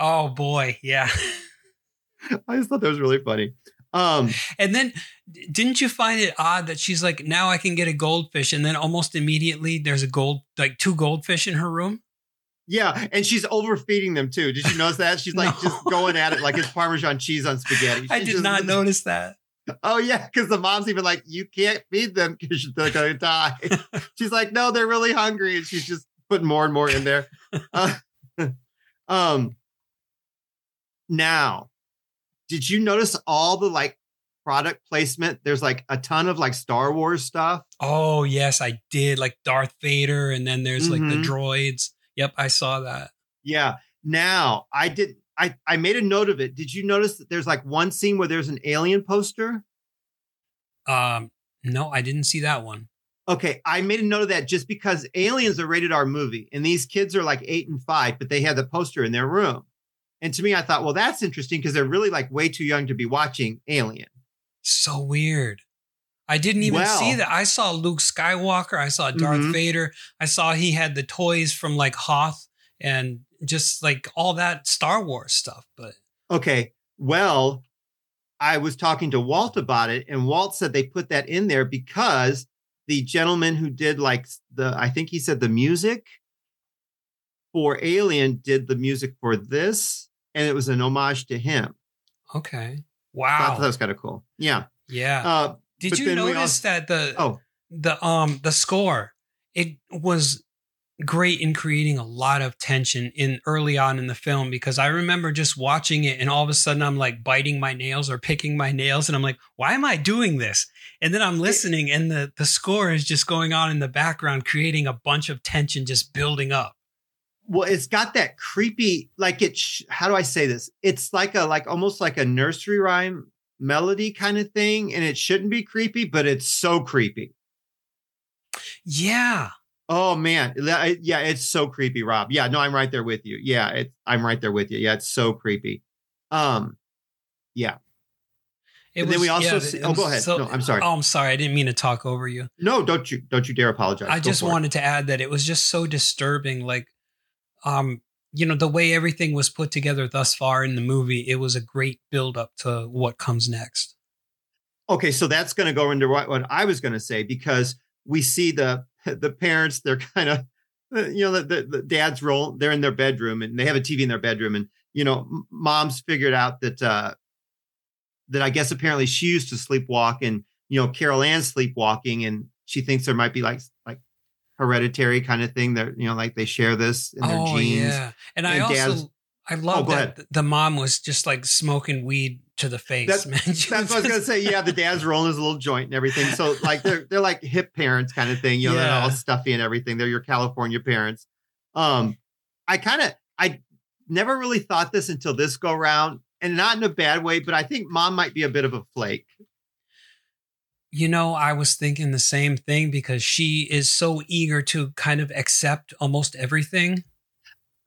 Oh boy, yeah. I just thought that was really funny. Um And then didn't you find it odd that she's like, now I can get a goldfish, and then almost immediately there's a gold, like two goldfish in her room? yeah, and she's overfeeding them too. Did you notice that? She's like No. just going at it like it's Parmesan cheese on spaghetti. I did just- not notice that. Oh yeah, because the mom's even like, you can't feed them because they're gonna die. she's like, no, they're really hungry, and she's just putting more and more in there. Uh, um, now, did you notice all the like product placement? There's like a ton of like Star Wars stuff. Oh yes, I did. Like Darth Vader, and then there's like the Mhm. droids. Yep, I saw that. Yeah. Now, I did. I I made a note of it. Did you notice that there's like one scene where there's an alien poster? Um, no, I didn't see that one. Okay, I made a note of that just because Aliens are rated R movie, and these kids are like eight and five, but they had the poster in their room. And to me, I thought, well, that's interesting because they're really like way too young to be watching Alien. So weird. I didn't even Well- see that. I saw Luke Skywalker. I saw Darth Mhm. Vader. I saw he had the toys from like Hoth and just like all that Star Wars stuff. But Okay, well, I was talking to Walt about it, and Walt said they put that in there because the gentleman who did like the, I think he said the music for Alien did the music for this, and it was an homage to him. okay. So I thought that was kind of cool. Yeah. Yeah. Uh, Did you notice also- that the Oh. the um the score it was great in creating a lot of tension in early on in the film because I remember just watching it and all of a sudden I'm like biting my nails or picking my nails and I'm like why am I doing this and then I'm listening and the the score is just going on in the background creating a bunch of tension just building up well it's got that creepy like it sh- how do i say this? It's like a like almost like a nursery rhyme melody kind of thing and it shouldn't be creepy but it's so creepy. Yeah. Oh man. That- yeah it's so creepy rob. Yeah no i'm right there with you. Yeah it's i'm right there with you. Yeah it's so creepy. Um yeah. It And then we also yeah, see- oh, go ahead. No, I'm sorry. oh I'm sorry. I didn't mean to talk over you. No don't you don't you dare apologize. I Go just for it. wanted to add that it was just so disturbing. Like, um, you know, the way everything was put together thus far in the movie, it was a great build up to what comes next. okay so that's going to go into what, what i was going to say because we see the the parents they're kind of you know the, the, the dad's role they're in their bedroom and they have a tv in their bedroom and you know mom's figured out that uh that i guess apparently she used to sleepwalk and you know carol anne's sleepwalking and she thinks there might be like like hereditary kind of thing that you know like they share this in their oh genes yeah, and I also I love go that the mom was just like smoking weed to the face. That's- man. That's what I was gonna say. Yeah, the dad's rolling his little joint and everything. So like they're they're like hip parents kind of thing. You know, they're all stuffy and everything. They're your California parents. Um, I kind of I never really thought this until this go round, and not in a bad way, but I think mom might be a bit of a flake. You know, I was thinking the same thing because she is so eager to kind of accept almost everything.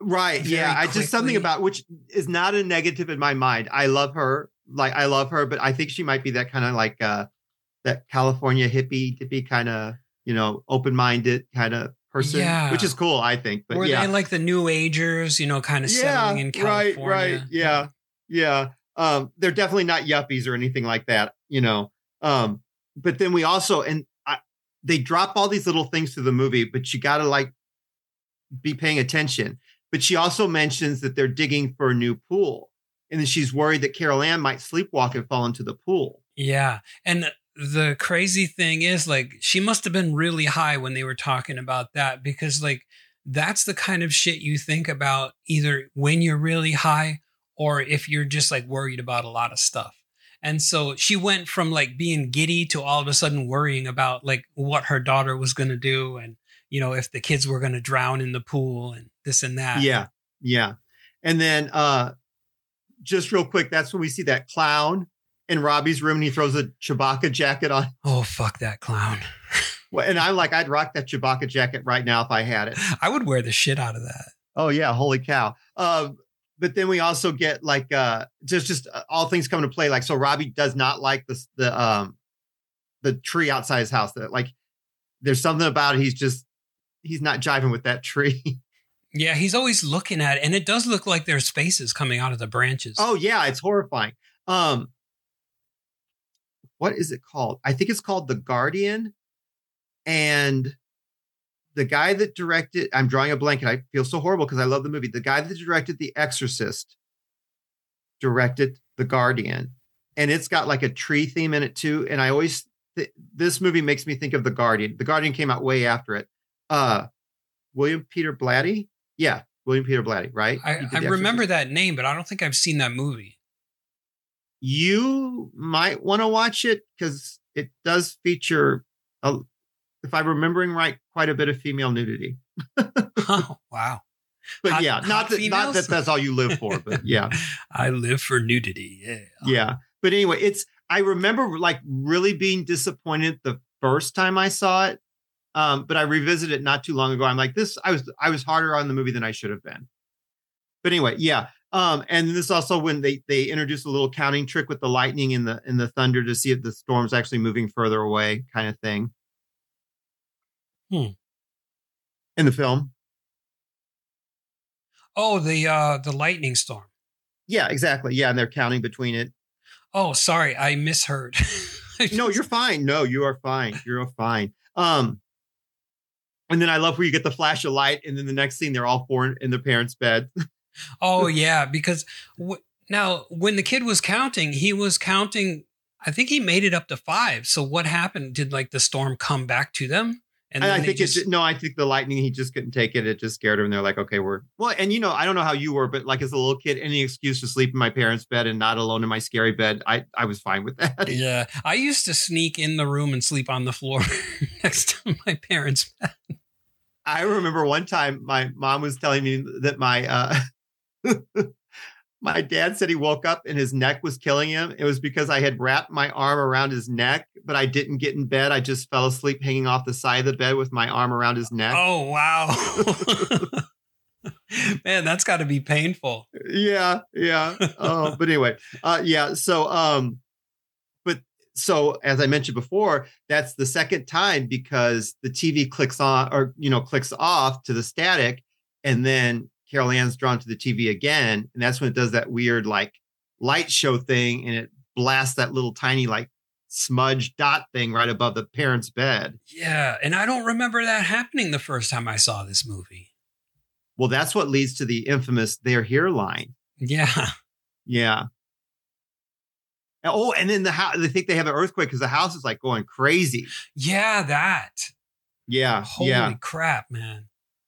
Right. Yeah. I just something about which is not a negative in my mind. I love her. Like I love her, but I think she might be that kind of like uh that California hippie hippie kind of, you know, open-minded kind of person. Yeah. Which is cool, I think. But Were yeah. they like the New Agers, you know, kind of settling in right, California? right. Yeah. Yeah. Um, they're definitely not yuppies or anything like that, you know. Um, but then we also and I, they drop all these little things to the movie, but you gotta like be paying attention. But she also mentions that they're digging for a new pool. And then she's worried that Carol Ann might sleepwalk and fall into the pool. Yeah. And the crazy thing is, like, she must have been really high when they were talking about that because, like, that's the kind of shit you think about either when you're really high or if you're just like worried about a lot of stuff. And so she went from like being giddy to all of a sudden worrying about like what her daughter was going to do and, you know, if the kids were going to drown in the pool and this and that. Yeah. Yeah. And then uh just real quick, that's when we see that clown in Robbie's room and he throws a Chewbacca jacket on. Oh, fuck that clown. Well, and I'm like, I'd rock that Chewbacca jacket right now if I had it. I would wear the shit out of that. Oh yeah, holy cow. Um, but then we also get like uh just just uh, all things come into play. Like so Robbie does not like the the um the tree outside his house. That like there's something about it. He's just he's not jiving with that tree. Yeah, he's always looking at it, and it does look like there's faces coming out of the branches. oh yeah, it's horrifying. Um what is it called? I think it's called The Guardian. And the guy that directed, I'm drawing a blank and I feel so horrible because I love the movie. The guy that directed The Exorcist directed The Guardian. And it's got like a tree theme in it too. And I always, th- this movie makes me think of The Guardian. The Guardian came out way after it. Uh, William Peter Blatty. Yeah, William Peter Blatty, right? I, I remember that name, but I don't think I've seen that movie. you might want to watch it because it does feature, a, if I'm remembering right, quite a bit of female nudity. oh, wow. But Hot- yeah, hot not that, not that that's all you live for, but yeah, I live for nudity. Yeah. yeah. But anyway, it's I remember like really being disappointed the first time I saw it. Um, but I revisited it not too long ago. I'm like, this I was I was harder on the movie than I should have been. But anyway, yeah. Um, and this also when they they introduced a little counting trick with the lightning and the and the thunder to see if the storm's actually moving further away, kind of thing. Hmm. In the film. Oh, the uh the lightning storm. Yeah, exactly. Yeah, and they're counting between it. Oh, sorry, I misheard. no, you're fine. No, you are fine. You're fine. Um, and then I love where you get the flash of light, and then the next scene they're all four in their parents' bed. Oh yeah, because w- now when the kid was counting, he was counting. I think he made it up to five. So what happened? Did like the storm come back to them? And I think just- it's no. I think the lightning. He just couldn't take it. It just scared him. And they're like, okay, we're well. And you know, I don't know how you were, but like as a little kid, any excuse to sleep in my parents' bed and not alone in my scary bed, I I was fine with that. Yeah, I used to sneak in the room and sleep on the floor next to my parents' bed. I remember one time my mom was telling me that my uh my dad said he woke up and his neck was killing him. It was because I had wrapped my arm around his neck, but I didn't get in bed. I just fell asleep hanging off the side of the bed with my arm around his neck. Oh wow, man, that's got to be painful. yeah yeah uh, but anyway uh yeah so um but so as i mentioned before that's the second time because the tv clicks on or you know clicks off to the static and then carol anne's drawn to the tv again and that's when it does that weird like light show thing and it blasts that little tiny like smudge dot thing right above the parents bed Yeah, and I don't remember that happening the first time I saw this movie. well that's what leads to the infamous they're here line Yeah, Yeah. Oh, and then the house, they think they have an earthquake because the house is like going crazy. yeah, that. Yeah. Holy yeah. crap, man.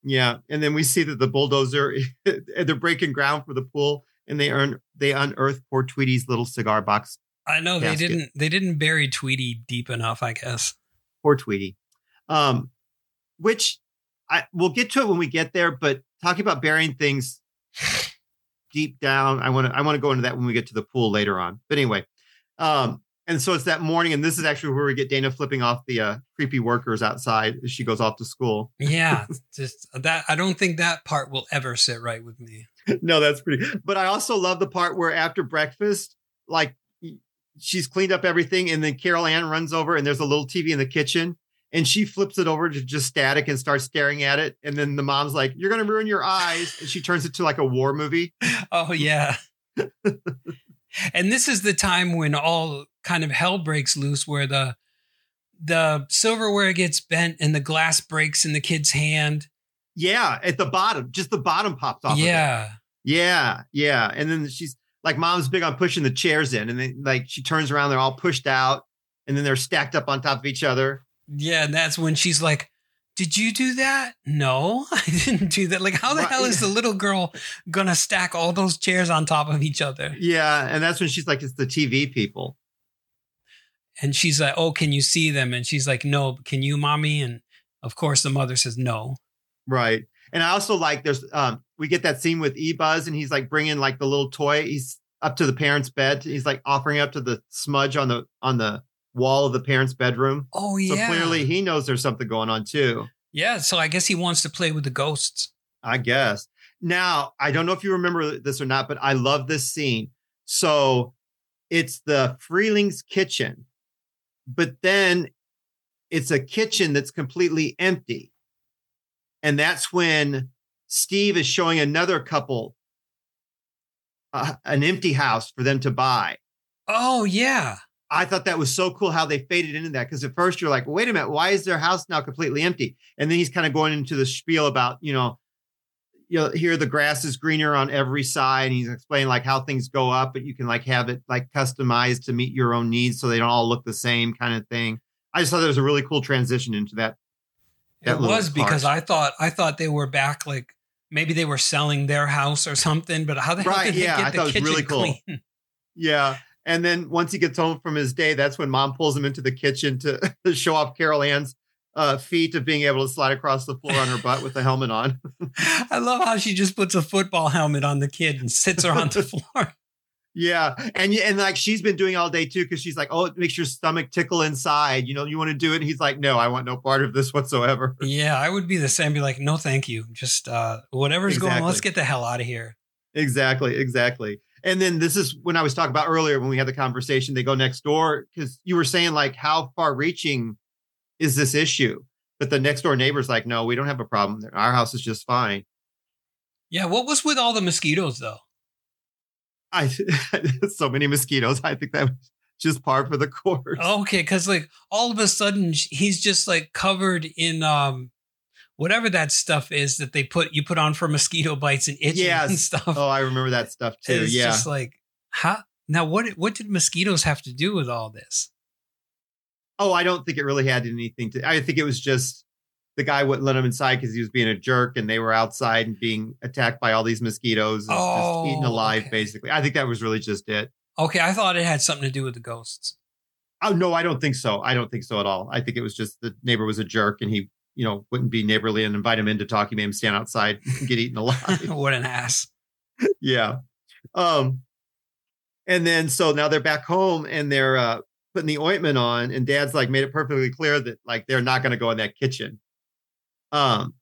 Yeah. And then we see that the bulldozer, they're breaking ground for the pool and they earn, they unearth poor Tweety's little cigar box. I know they didn't they didn't bury Tweety deep enough, I guess. Poor Tweety. Um, which I, we'll get to it when we get there, but talking about burying things deep down, I want to, I want to go into that when we get to the pool later on. But anyway, um, and so it's that morning, and this is actually where we get Dana flipping off the uh, creepy workers outside as she goes off to school. Yeah, just that I don't think that part will ever sit right with me. no, that's pretty. But I also love the part where after breakfast, like she's cleaned up everything, and then Carol Anne runs over, and there's a little TV in the kitchen, and she flips it over to just static and starts staring at it. And then the mom's like, "You're gonna ruin your eyes," and she turns it to like a war movie. Oh yeah. and this is the time when all kind of hell breaks loose where the the silverware gets bent and the glass breaks in the kid's hand. Yeah, at the bottom, just the bottom pops off. of yeah. Yeah, yeah. And then she's like, mom's big on pushing the chairs in, and then like she turns around, they're all pushed out, and then they're stacked up on top of each other. Yeah, and that's when she's like, "Did you do that?" No, I didn't do that. Like, how the Right. hell is the little girl gonna stack all those chairs on top of each other? Yeah, and that's when she's like, it's the TV people. And she's like, "Oh, can you see them?" And she's like, "No, can you, mommy?" And of course, the mother says, "No." Right. And I also like there's um we get that scene with E Buzz and he's like bringing like the little toy. He's up to the parents' bed. He's like offering up to the smudge on the on the wall of the parents' bedroom. Oh yeah. So clearly he knows there's something going on too. yeah. So I guess he wants to play with the ghosts. I guess. Now, I don't know if you remember this or not, but I love this scene. So it's the Freeling's kitchen, but then it's a kitchen that's completely empty. And that's when Steve is showing another couple uh, an empty house for them to buy. Oh yeah, I thought that was so cool how they faded into that because at first you're like, wait a minute, why is their house now completely empty? And then he's kind of going into the spiel about, you know, you know, here the grass is greener on every side. And he's explaining like how things go up, but you can like have it like customized to meet your own needs so they don't all look the same kind of thing. I just thought there was a really cool transition into that. that it was because part. I thought I thought they were back like maybe they were selling their house or something. But how the hell Right, did they yeah, get I the thought it was kitchen really cool. clean? Yeah. And then once he gets home from his day, that's when mom pulls him into the kitchen to, to show off Carol Anne's uh, feat of being able to slide across the floor on her butt with the helmet on. I love how she just puts a football helmet on the kid and sits her on the floor. Yeah, and and like she's been doing all day too because she's like, oh, it makes your stomach tickle inside. You know, you want to do it. And he's like, no, I want no part of this whatsoever. Yeah, I would be the same. Be like, no, thank you. Just uh, whatever's going on, let's get the hell out of here. exactly, exactly. And then this is when I was talking about earlier when we had the conversation. They go next door because you were saying like, how far reaching is this issue? But the next door neighbor's like, no, we don't have a problem. Our house is just fine. Yeah, what was with all the mosquitoes though? I so many mosquitoes. I think that was just par for the course. Okay, because like all of a sudden he's just like covered in um whatever that stuff is that they put you put on for mosquito bites and itching Yes. and stuff. Oh, I remember that stuff too. it's yeah. just like how Now, what what did mosquitoes have to do with all this? Oh, I don't think it really had anything to. I think it was just the guy wouldn't let him inside because he was being a jerk, and they were outside and being attacked by all these mosquitoes and Oh, just eaten alive. okay. Basically, I think that was really just it. Okay, I thought it had something to do with the ghosts. Oh no, I don't think so. I don't think so at all. I think it was just the neighbor was a jerk, and he, you know, wouldn't be neighborly and invite him in to talk. He made him stand outside and get eaten alive. what an ass. yeah. Um, and then so now they're back home and they're uh, putting the ointment on, and Dad's like made it perfectly clear that like they're not going to go in that kitchen. Um.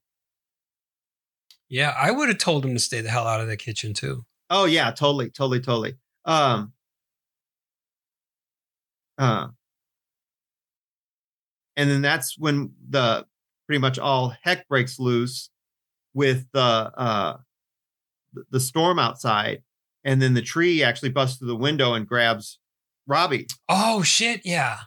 Yeah, I would have told him to stay the hell out of the kitchen too. Oh yeah, totally, totally, totally. Um. Uh. And then that's when the pretty much all heck breaks loose with the uh the- the storm outside, and then the tree actually busts through the window and grabs Robbie. Oh shit, yeah.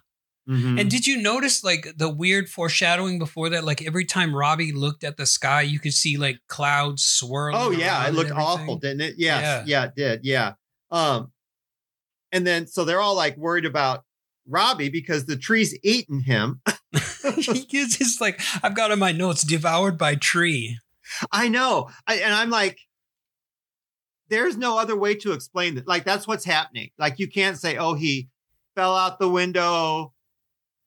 Mhm. And did you notice like the weird foreshadowing before that? Like every time Robbie looked at the sky, you could see like clouds swirling. Oh yeah, it looked awful, didn't it? Yes, Yeah. yeah. it did. Yeah. Um, and then so they're all like worried about Robbie because the tree's eating him. He's just like, I've got in my notes, devoured by tree. I know, I, and I'm like, there's no other way to explain that. Like that's what's happening. Like you can't say, oh, he fell out the window.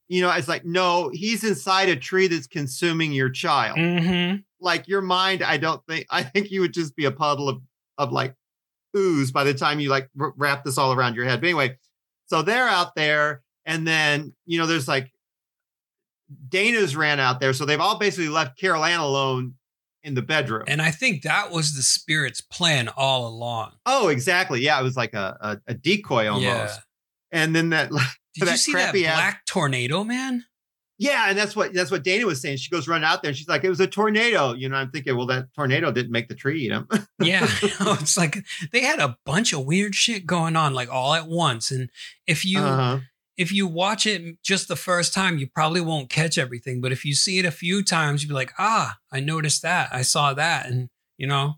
You know, it's like no, he's inside a tree that's consuming your child. Mm-hmm. like your mind i don't think i think you would just be a puddle of of like ooze by the time you like wr- wrap this all around your head but anyway so they're out there and then you know there's like dana's ran out there so they've all basically left carol anne alone in the bedroom And I think that was the spirit's plan all along. oh exactly yeah it was like a a, a decoy almost Yeah. and then that Did you that see that crappy ass- black tornado, man? yeah and that's what that's what dana was saying she goes run out there and she's like it was a tornado you know i'm thinking well that tornado didn't make the tree eat him Yeah. it's like they had a bunch of weird shit going on like all at once. And if you uh-huh. If you watch it just the first time, you probably won't catch everything. But if you see it a few times, you'll be like, ah, I noticed that. I saw that. And you know,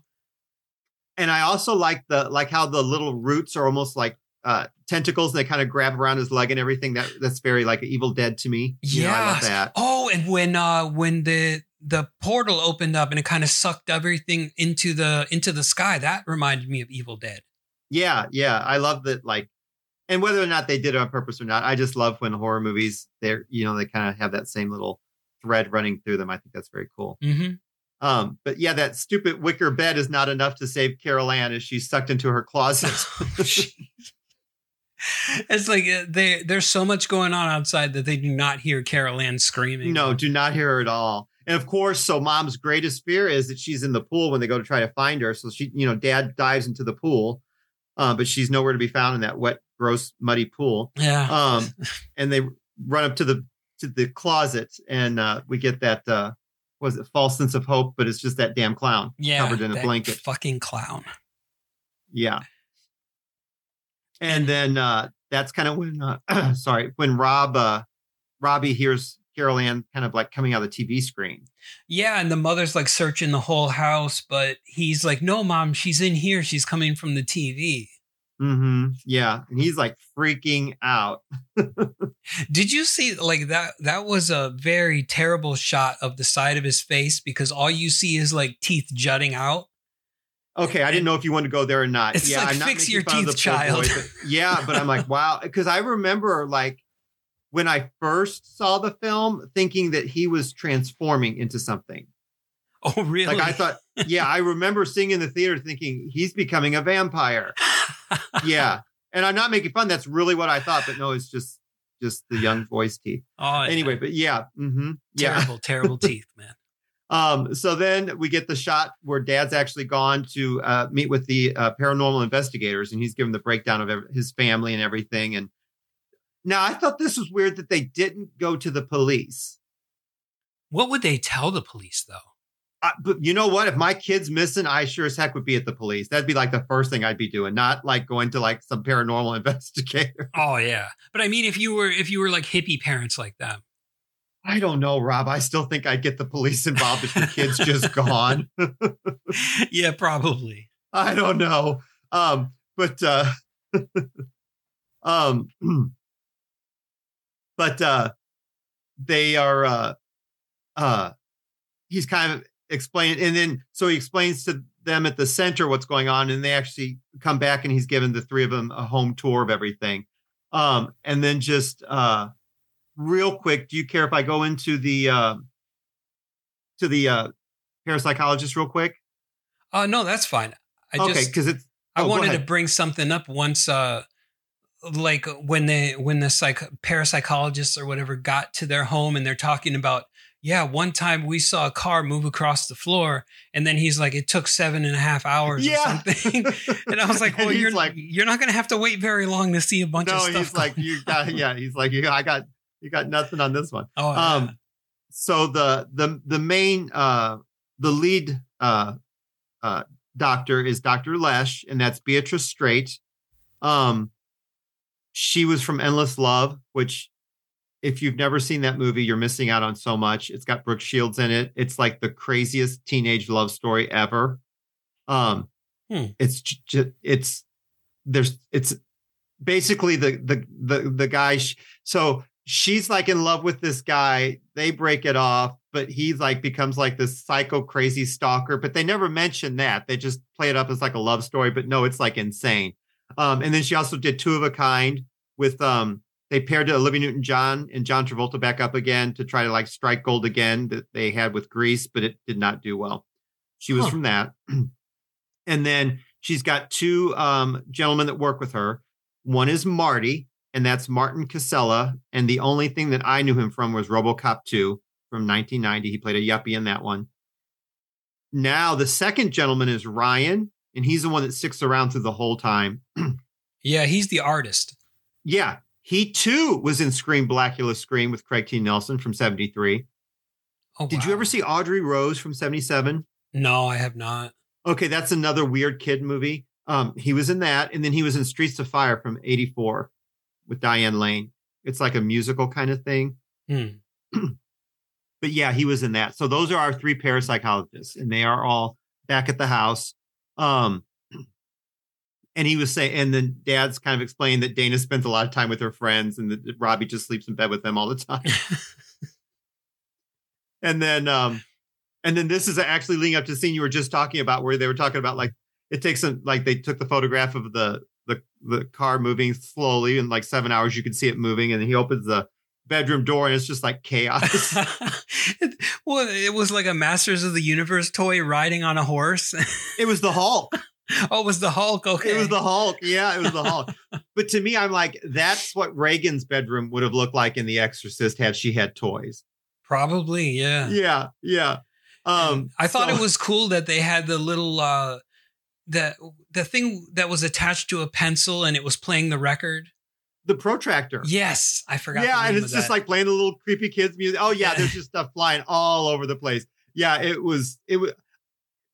and I also like the like how the little roots are almost like uh tentacles. And they kind of grab around his leg and everything. That that's very like Evil Dead to me. You know, I love that. Oh, and when uh when the the portal opened up and it kind of sucked everything into the into the sky, that reminded me of Evil Dead. Yeah, yeah. I love that. Like, and whether or not they did it on purpose or not, I just love when horror movies they're you know they kind of have that same little thread running through them. I think that's very cool. Mm-hmm. Um, but yeah, that stupid wicker bed is not enough to save Carol Anne as she's sucked into her closet. it's like uh, they there's so much going on outside that they do not hear Carol Anne screaming. No, do not hear her at all. And of course, so mom's greatest fear is that she's in the pool when they go to try to find her. So she, you know, dad dives into the pool, uh, but she's nowhere to be found in that wet, gross, muddy pool. Yeah. Um, and they run up to the to the closet, and uh, we get that uh, was it false sense of hope, but it's just that damn clown yeah. covered in a blanket. Fucking clown. Yeah. And then uh, that's kind of when, uh, sorry, when Rob, uh, Robbie hears Carol Anne kind of like coming out of the TV screen. Yeah, and the mother's like searching the whole house, but he's like, "No, mom, she's in here. She's coming from the TV." Hmm Yeah, and he's like freaking out. Did you see like that? That was a very terrible shot of the side of his face because all you see is like teeth jutting out. Okay, I didn't know if you wanted to go there or not. It's yeah, like, I'm not fix your fun of teeth, child. boy, but- yeah, but I'm like, wow, because I remember like when I first saw the film, thinking that he was transforming into something. Oh, really? Like I thought, yeah, I remember seeing in the theater thinking he's becoming a vampire. Yeah, and I'm not making fun. That's really what I thought, but no, it's just just the young voice teeth. oh, Anyway, but yeah, mm-hmm, yeah. terrible, terrible teeth, man. Um, so then we get the shot where Dad's actually gone to uh, meet with the uh, paranormal investigators, and he's given the breakdown of ev- his family and everything. And now I thought this was weird that they didn't go to the police. What would they tell the police though? But you know what? If my kid's missing, I sure as heck would be at the police. That'd be like the first thing I'd be doing, not like going to like some paranormal investigator. Oh yeah, but I mean, if you were if you were like hippie parents like them, I don't know, Rob. I still think I'd get the police involved if the kid's just gone. yeah, probably. I don't know. Um, but uh um, but uh, they are. Uh, uh, he's kind of explaining, and then so he explains to them at the center what's going on, and they actually come back, and he's given the three of them a home tour of everything. Um, and then just uh, real quick, do you care if I go into the uh, to the uh, parapsychologist real quick? Oh no, that's fine. I okay, just because it's I oh, go wanted to bring something up once uh like when they when the psych parapsychologists or whatever got to their home and they're talking about yeah one time we saw a car move across the floor and then he's like it took seven and a half hours Yeah. or something and i was like well you're like- you're not gonna have to wait very long to see a bunch of no, stuff he's like you got yeah, he's like you. I got you got nothing on this one. oh um, yeah. so the the the main uh the lead uh uh doctor is Dr. Lesh and that's Beatrice Straight. Um she was from Endless Love, which if you've never seen that movie, you're missing out on so much. It's got Brooke Shields in it. It's like the craziest teenage love story ever. Um Hmm. it's j- j- it's there's it's basically the the the the guy sh- so she's like in love with this guy they break it off but he's like becomes like this psycho crazy stalker but they never mention that they just play it up as like a love story but no it's like insane um and then she also did two of a kind with um they paired Olivia Newton John and John Travolta back up again to try to like strike gold again that they had with Grease, but it did not do well. She was Huh. from that. and then she's got two um, gentlemen that work with her. One is Marty, and that's Martin Casella. And the only thing that I knew him from was Robocop 2 from 1990. He played a yuppie in that one. Now, the second gentleman is Ryan, and he's the one that sticks around through the whole time. yeah he's the artist Yeah, he too was in Scream Blacula Scream with Craig T. Nelson from 73. oh Did you ever see Audrey Rose from 77? no i have not Okay, that's another weird kid movie. Um, he was in that, and then he was in Streets of Fire from 84 with Diane Lane. It's like a musical kind of thing. Hmm. But yeah, he was in that. So those are our three parapsychologists, and they are all back at the house. Um, and he was saying, and then dad's kind of explained that Dana spends a lot of time with her friends, and that Robbie just sleeps in bed with them all the time. and then, um, and then this is actually leading up to the scene you were just talking about, where they were talking about like it takes them like they took the photograph of the the the car moving slowly, in like seven hours you can see it moving, and then he opens the bedroom door, and it's just like chaos. well it was like a masters of the universe toy riding on a horse it was the Hulk. oh it was the hulk okay It was the Hulk. Yeah, it was the Hulk. but to me, I'm like, that's what Reagan's bedroom would have looked like in The Exorcist had she had toys. probably yeah Yeah, yeah. Um, I thought so- it was cool that they had the little uh the the thing that was attached to a pencil and it was playing the record. the protractor. Yes, I forgot. yeah, and it's just that. like playing the little creepy kids music. Oh yeah, Yeah. there's just stuff flying all over the place. Yeah, it was it was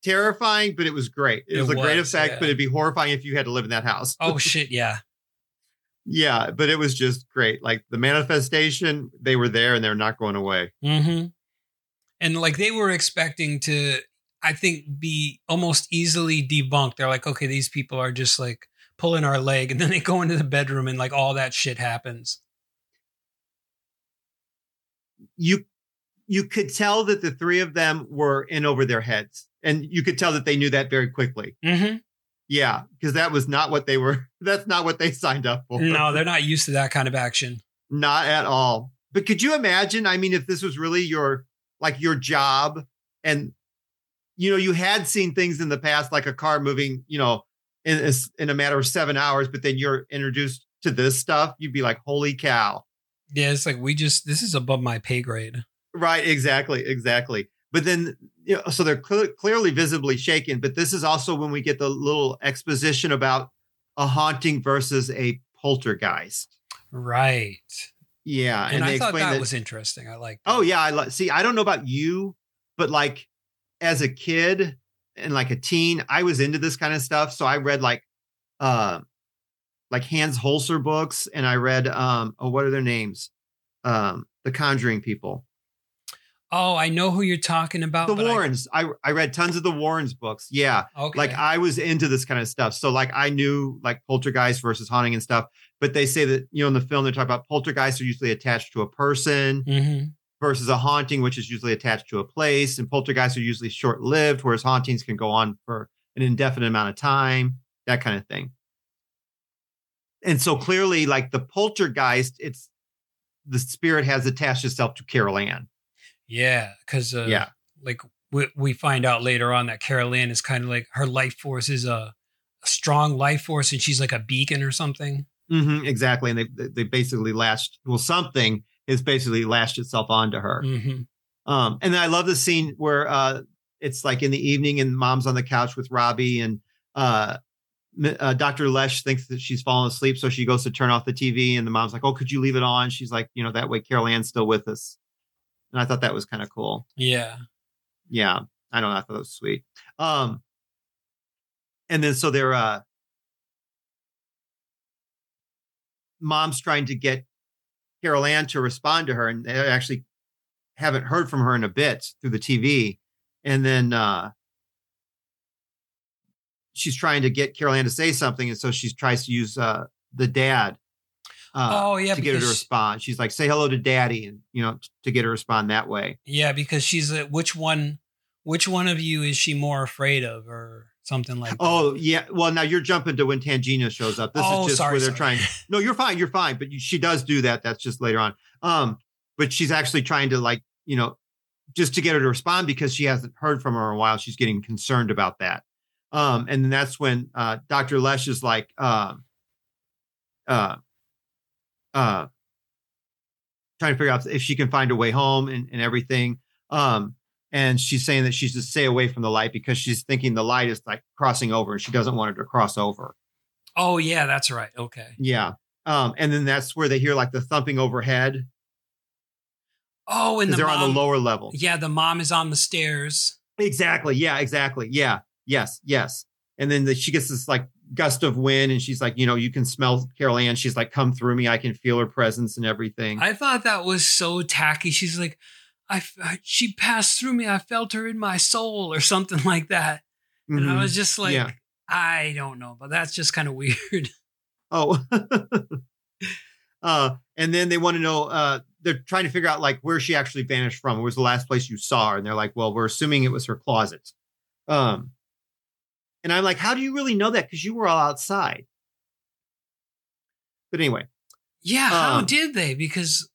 terrifying, but it was great. It, It was a great effect, yeah. but it'd be horrifying if you had to live in that house. oh shit, yeah. yeah, but it was just great. Like the manifestation, they were there and they're not going away. Mm-hmm. And like they were expecting to, I think, be almost easily debunked. They're like, okay, these people are just like pulling our leg, and then they go into the bedroom and like all that shit happens. You you could tell that the three of them were in over their heads, and you could tell that they knew that very quickly. Mm-hmm. Yeah, because that was not what they were. That's not what they signed up for. No, they're not used to that kind of action. Not at all. But could you imagine? I mean, if this was really your like your job and you know, you had seen things in the past like a car moving, you know, in a, in a matter of 7 hours, but then you're introduced to this stuff, you'd be like, "Holy cow." Yeah, it's like we just this is above my pay grade. Right, exactly, exactly. But then you know, so they're cle clearly visibly shaken, but this is also when we get the little exposition about a haunting versus a poltergeist. Right. Yeah, And, they I thought explain that, was interesting. I like Oh yeah, I like. See, I don't know about you, but like as a kid and like a teen, I was into this kind of stuff. So I read like, uh, like Hans Holzer books, and I read um, oh, what are their names? Um, the Conjuring people. Oh, I know who you're talking about. the I- Warrens. I, I read tons of the Warrens books. Yeah. okay. Like I was into this kind of stuff. So like I knew like poltergeist versus haunting and stuff. But they say that, you know, in the film they talk about poltergeists are usually attached to a person Mhm. versus a haunting, which is usually attached to a place. And poltergeists are usually short lived, whereas hauntings can go on for an indefinite amount of time, that kind of thing. And so clearly, like the poltergeist, it's the spirit has attached itself to Carol Anne. Yeah, because uh, Yeah. like we, we find out later on that Carol Anne is kind of like her life force is a, a strong life force, and she's like a beacon or something. hmm exactly. And they they basically lashed well, something has basically lashed itself onto her. hmm Um, and then I love the scene where uh, it's like in the evening and mom's on the couch with Robbie and uh, uh, Dr. Lesh thinks that she's fallen asleep. So she goes to turn off the TV and the mom's like, Oh, could you leave it on? She's like, you know, that way Carol Anne's still with us. And I thought that was kind of cool. Yeah. Yeah. I don't know. I thought that was sweet. Um, and then so they're, uh, mom's trying to get Carol Anne to respond to her and they actually haven't heard from her in a bit through the TV. And then, uh, she's trying to get Carol Anne to say something. And so she tries to use, uh, the dad, uh, oh yeah, to get her to respond. She's like, say hello to daddy and, you know, t- to get her to respond that way. Yeah, because she's a, which one? Which one of you is she more afraid of, or something like? that? Oh yeah. Well, now you're jumping to when Tangina shows up. This Oh, is just sorry, where they're sorry. trying. No, you're fine. You're fine. But you, she does do that. That's just later on. Um, but she's actually trying to like, you know, just to get her to respond because she hasn't heard from her in a while. She's getting concerned about that. Um, and then that's when uh, Dr. Lesh is like, um, uh, uh, trying to figure out if she can find a way home and, and everything. Um, and she's saying that she's to stay away from the light because she's thinking the light is like crossing over and she doesn't want her to cross over. Oh yeah, that's right. Okay. Yeah. Um, and then that's where they hear like the thumping overhead Oh, and the they're mom, on the lower level. Yeah, the mom is on the stairs. Exactly. Yeah, exactly. Yeah. Yes. Yes. And then the, she gets this like gust of wind and she's like, you know, you can smell Carol Anne. She's like, come through me. I can feel her presence and everything. I thought that was so tacky. She's like, I, I- she passed through me. I felt her in my soul, or something like that. And I Mhm. was just like, Yeah. I don't know, but that's just kind of weird. Oh. uh, and then they want to know, uh, they're trying to figure out like where she actually vanished from. Where was the last place you saw her? And they're like, well, we're assuming it was her closet. Um, and I'm like, how do you really know that? Because you were all outside. But anyway, Yeah, how Um, did they? Because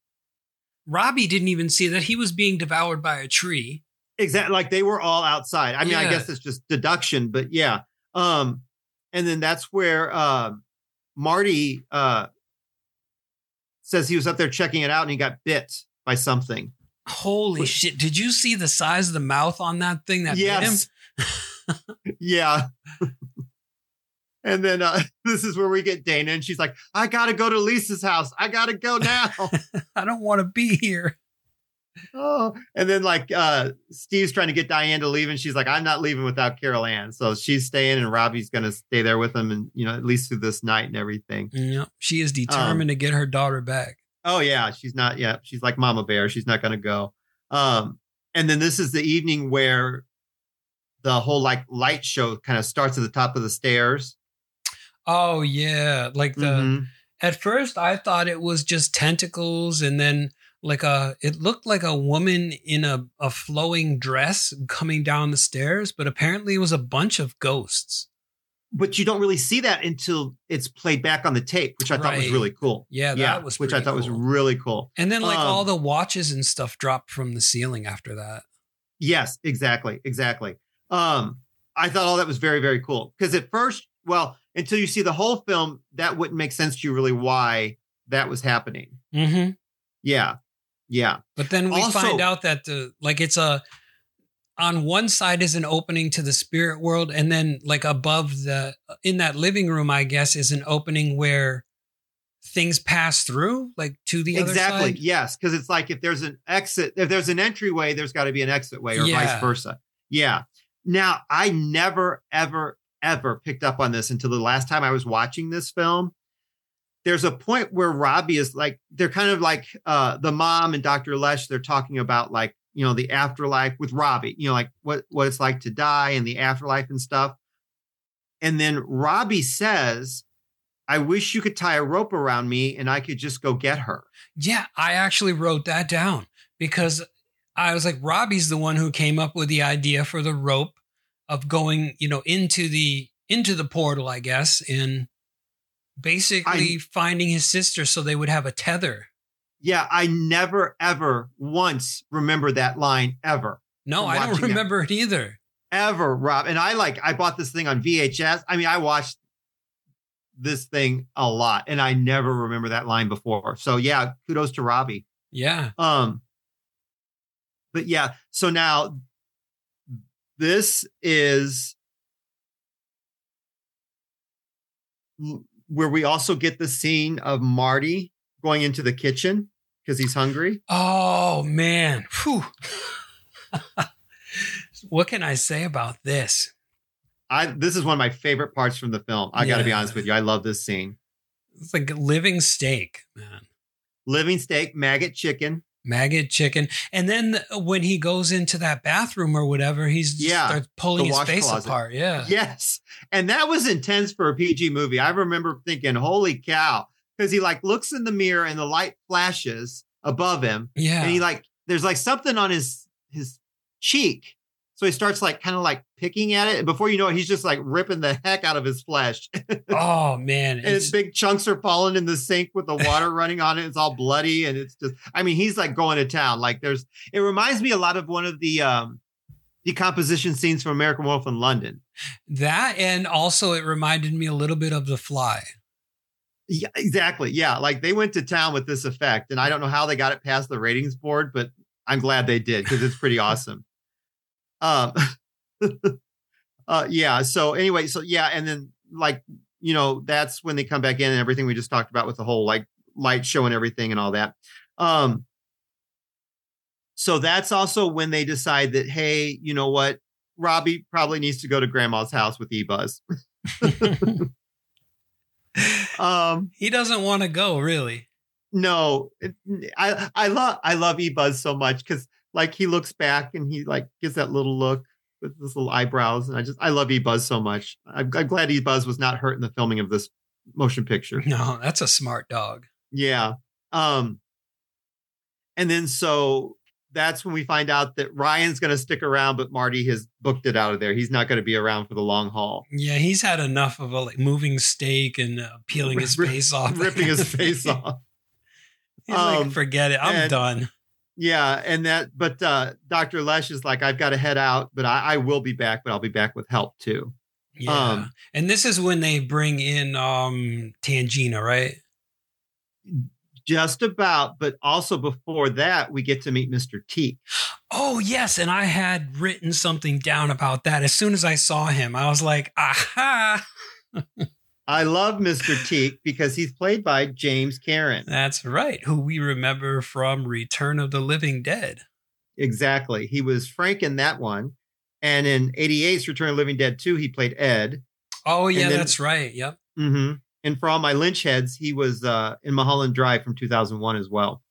Robbie didn't even see that he was being devoured by a tree. exactly like they were all outside. I mean, I guess it's just deduction, but yeah. Um, and then that's where um Marty uh says he was up there checking it out and he got bit by something. Holy But- shit! Did you see the size of the mouth on that thing that bit him? yeah. and then uh, this is where we get Dana, and she's like, I gotta go to Lisa's house. I gotta go now. I don't want to be here. oh. And then like uh Steve's trying to get Diane to leave, and she's like, I'm not leaving without Carol Anne. So she's staying, and Robbie's gonna stay there with him, and you know, at least through this night and everything. Yep. She is Um, determined to get her daughter back. Oh yeah, she's not. Yeah, she's like Mama Bear. She's not going to go. Um, and then this is the evening where the whole like light show kind of starts at the top of the stairs. Oh yeah, like the. Mhm. At first, I thought it was just tentacles, and then like a. It looked like a woman in a a flowing dress coming down the stairs, but apparently it was a bunch of ghosts. But you don't really see that until it's played back on the tape, which I thought was really cool. Yeah, that yeah, was which I thought was really cool. And then like Um, all the watches and stuff dropped from the ceiling after that. Yes, exactly, exactly. Um, I thought all that was very, very cool because at first, well, until you see the whole film, that wouldn't make sense to you really why that was happening. Mm-hmm. Yeah, yeah. But then we Also- find out that the like it's a on one side is an opening to the spirit world, and then like above the in that living room, I guess, is an opening where things pass through, like to the other exactly yes because it's like if there's an exit if there's an entryway there's got to be an exit way or Yeah. vice versa yeah now i never ever ever picked up on this until the last time i was watching this film there's a point where robbie is like they're kind of like uh the mom and dr lesh they're talking about like you know, the afterlife with Robbie, you know, like what, what it's like to die and the afterlife and stuff. And then Robbie says, I wish you could tie a rope around me and I could just go get her. Yeah, I actually wrote that down because I was like, Robbie's the one who came up with the idea for the rope of going, you know, into the into the portal, I guess, and basically I- finding his sister so they would have a tether. Yeah, I never, ever once remember that line ever. No, I don't watching it. remember it either. ever, Rob. And I like, I bought this thing on VHS. I mean, I watched this thing a lot and I never remember that line before. So yeah, kudos to Robbie. Yeah. Um, but yeah, so now this is where we also get the scene of Marty going into the kitchen because he's hungry. Oh man. What can I say about this? I this is one of my favorite parts from the film. I got to be honest with you. I love this scene. It's like living steak, man. Living steak, maggot chicken. Maggot chicken. And then when he goes into that bathroom or whatever, he's Yeah, starts pulling his face closet. apart. Yeah. Yes. And that was intense for a PG movie. I remember thinking, holy cow. Because he like looks in the mirror and the light flashes above him. Yeah. And he like, there's like something on his his cheek. So he starts like kind of like picking at it. And before you know it, he's just like ripping the heck out of his flesh. oh man. his It's, big chunks are falling in the sink with the water running on it. It's all bloody. And it's just, I mean, he's like going to town. Like there's, it reminds me a lot of one of the um decomposition scenes from American Wolf in London. that and also it reminded me a little bit of the fly. Yeah, exactly. Yeah, like they went to town with this effect, and I don't know how they got it past the ratings board, but I'm glad they did because it's pretty awesome. Um, uh, yeah. So anyway, so yeah, and then like you know that's when they come back in and everything we just talked about with the whole like light show and everything and all that. Um, so that's also when they decide that hey, you know what, Robbie probably needs to go to Grandma's house with E Buzz. um. He doesn't want to go, really. no i i love i love e-buzz so much because like he looks back and he like gives that little look with his little eyebrows and i just i love e-buzz so much. I'm, I'm glad e-buzz was not hurt in the filming of this motion picture. No, that's a smart dog. yeah um and then so that's when we find out that ryan's going to stick around but marty has booked it out of there. He's not going to be around for the long haul. Yeah, he's had enough of a like moving steak and uh, peeling his Rip- face off, ripping his face off. He's like, Um, forget it, I'm and- done. Yeah, and that, but uh Dr. Lesh is like, I've got to head out, but I, I will be back, but I'll be back with help too. Yeah, um, and this is when they bring in um Tangina, right? Just about, but also before that, we get to meet Mr. T. Oh yes, and I had written something down about that. As soon as I saw him, I was like, aha! I love Mr. Teague because he's played by James Karen. That's right, who we remember from Return of the Living Dead. Exactly. He was Frank in that one. And in 88's Return of the Living Dead 2, he played Ed. Oh yeah, then- that's right. Yep. hmm And for all my Lynch heads, he was uh, in Mulholland Drive from 2001 as well.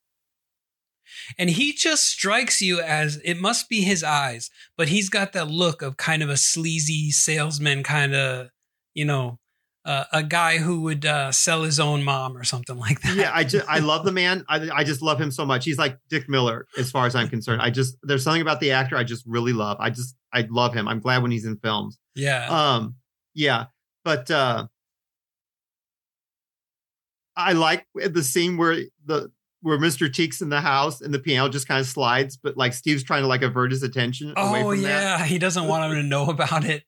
And he just strikes you as it must be his eyes, but he's got that look of kind of a sleazy salesman, kind of, you know, uh, a guy who would uh, sell his own mom or something like that. yeah, I just I love the man. I I just love him so much. He's like Dick Miller as far as I'm concerned. I just there's something about the actor I just really love. I just I love him. I'm glad when he's in films. yeah. Um yeah, but uh I like the scene where the where Mr. Teague's in the house and the piano just kind of slides, but like Steve's trying to like avert his attention away oh from that. yeah, he doesn't want him to know about it.